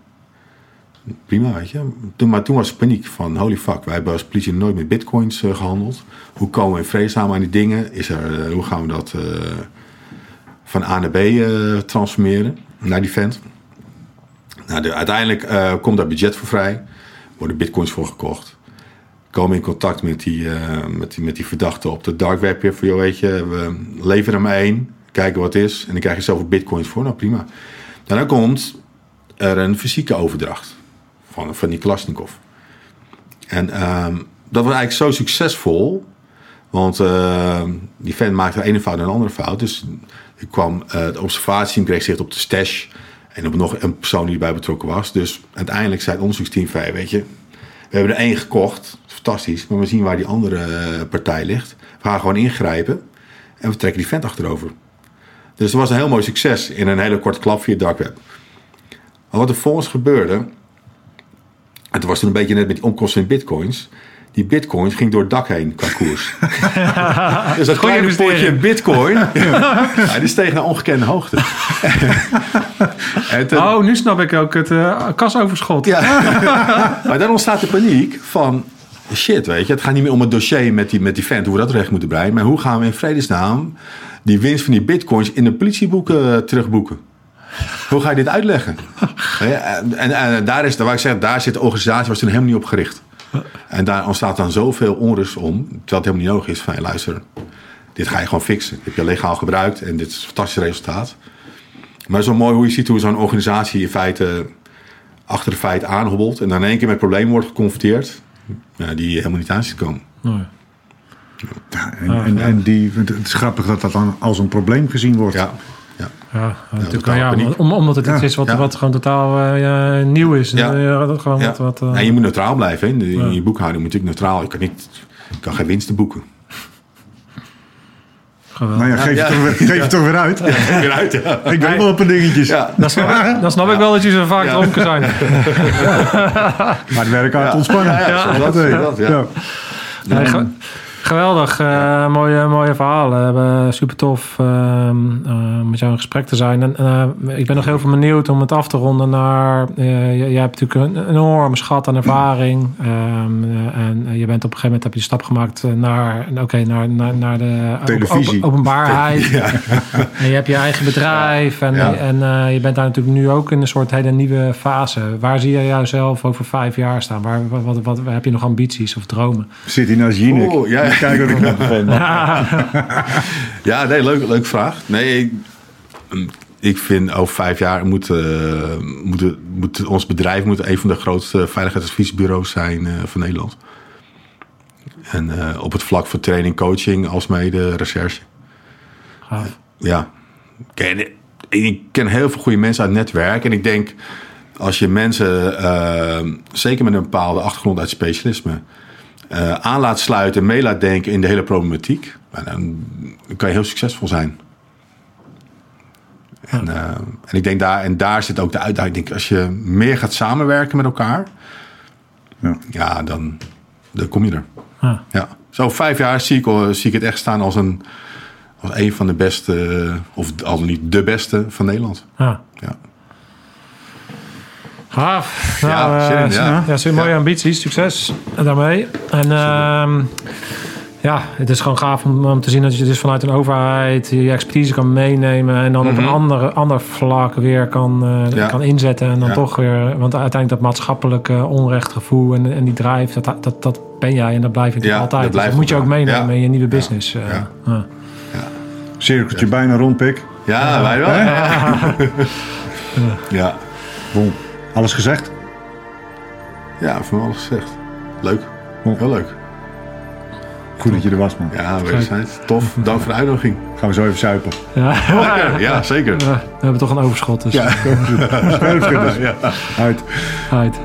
Prima, weet je. Toen, maar toen was paniek van holy fuck, wij hebben als politie nooit met bitcoins uh, gehandeld. Hoe komen we in vreedzaam aan die dingen? Is er, hoe gaan we dat van A naar B transformeren? Naar die vent. Nou, de, uiteindelijk uh, komt daar budget voor vrij. Worden bitcoins voor gekocht. Komen in contact met die, uh, met die, met die verdachte op de dark web. Voor jou, weet je, we leveren hem één. Kijken wat is. En dan krijg je zoveel bitcoins voor. Nou, prima. Daarna komt er een fysieke overdracht. Van, van die Klasnikov. En um, dat was eigenlijk zo succesvol. Want uh, die vent maakte de ene fout en een andere fout. Dus ik kwam uh, de observatie kreeg zicht op de stash. En op nog een persoon die erbij betrokken was. Dus uiteindelijk zei het onderzoeksteam van... weet je, we hebben er één gekocht. Fantastisch. Maar we zien waar die andere uh, partij ligt. We gaan gewoon ingrijpen. En we trekken die vent achterover. Dus dat was een heel mooi succes. In een hele korte klap via dark web. Maar wat er volgens gebeurde... Het was toen een beetje net met die omkosten in bitcoins die bitcoin ging door het dak heen qua koers. dus dat kleine potje bitcoin, ja, die steeg naar ongekende hoogte. en ten... Oh, nu snap ik ook het uh, kasoverschot. ja. maar dan ontstaat de paniek van... Shit, weet je, het gaat niet meer om het dossier met die, met die vent, hoe we dat recht moeten breien. Maar hoe gaan we in vredesnaam die winst van die bitcoins in de politieboeken terugboeken? Hoe ga je dit uitleggen? en, en, en, daar is, waar ik zeg, daar zit de organisatie, was toen helemaal niet op gericht. En daar ontstaat dan zoveel onrust om, terwijl het helemaal niet nodig is van, hey, luister, dit ga je gewoon fixen. Dit heb je legaal gebruikt en dit is een fantastisch resultaat. Maar het is wel mooi hoe je ziet hoe zo'n organisatie in feite achter de feiten aanhobbelt en dan in één keer met problemen wordt geconfronteerd ja, die helemaal niet aan zit komen. Oh ja. Ja, en, en, die, het is grappig dat dat dan als een probleem gezien wordt. Ja. Ja, ja, natuurlijk, ja, om, omdat het iets is wat, wat gewoon totaal uh, nieuw is. Ja. Uh, gewoon wat, wat, uh... je moet neutraal blijven. Hè. In, in je boekhouding moet je neutraal. Je kan, niet, je kan geen winsten boeken. Nou ja, geef, Ja. Je, toch weer, geef je toch weer uit. Weer uit, ja. Ik weet wel een paar dingetjes. Ja. Dan snap, ik- dan snap ik wel dat je zo vaak Ja. dronken zijn. Maar het werk aan het ontspannen. Ja, ja, dat, dat, dat, ja. Ja. Nee, ge- geweldig. eh, mooie, mooie verhalen. Uh, super tof ehm, eh, met jou in gesprek te zijn. En eh, ik ben nog heel veel benieuwd om het af te ronden naar... eh, jij, hebt natuurlijk een, enorme schat aan ervaring. Ehm, eh, en je bent op een gegeven moment heb je de stap gemaakt naar, oké, naar, naar, naar de Televisie. open- openbaarheid. En je hebt je eigen bedrijf. En, Ja. en eh, je bent daar natuurlijk nu ook in een soort hele nieuwe fase. Waar zie je jouzelf over vijf jaar staan? Waar, wat, wat, wat- heb je nog ambities of dromen? Zit hij naast Jinek? Oeh, ja. Kijk wat ik net vind. Ja, nee, leuk, leuk vraag. Nee, ik, ik vind over vijf jaar moet, eh, moet, moet ons bedrijf moet een van de grootste veiligheidsadviesbureaus zijn eh, van Nederland. En eh, op het vlak van training, coaching, alsmede recherche. Gaaf. Ja, Kijk, ik ken heel veel goede mensen uit het netwerk. En ik denk, als je mensen, zeker met een bepaalde achtergrond uit specialisme, eh, aan laat sluiten en mee laat denken in de hele problematiek, nou, dan, kan je heel succesvol zijn. En, eh, en ik denk daar, en daar zit ook de uitdaging. Ik denk, als je meer gaat samenwerken met elkaar, Ja. ja, dan, dan kom je er. Ja. Ja. Zo vijf jaar zie ik, zie ik het echt staan als een, als een van de beste, eh, of al niet de beste van Nederland. Ja. Ja. Ja, Nou, zin in, eh, ja. ja, zijn mooie Ja. ambities. Succes daarmee. En ehm, ja, het is gewoon gaaf om, om te zien dat je dus vanuit een overheid je expertise kan meenemen en dan op een andere, ander vlak weer kan, eh, Mhm. Ja. kan inzetten. En dan Ja. toch weer, want uiteindelijk dat maatschappelijke onrechtgevoel en, en die drive, dat, dat, dat ben jij en dat blijf je Ja, altijd. dat Dus dat moet je ook ja. meenemen Ja. in je nieuwe business. eh, Ja. ja. Cirkeltje bijna rond, pik. Ja, wij wel. Ja, Bon. Alles gezegd? ja, van alles gezegd. Leuk. Heel leuk. Goed dat je er was, man. Ja, wederzijds. Tof. Dank voor de uitnodiging. Gaan we zo even zuipen. Ja. Ja, zeker. we hebben toch een overschot. Dus Ja. Uit. uit.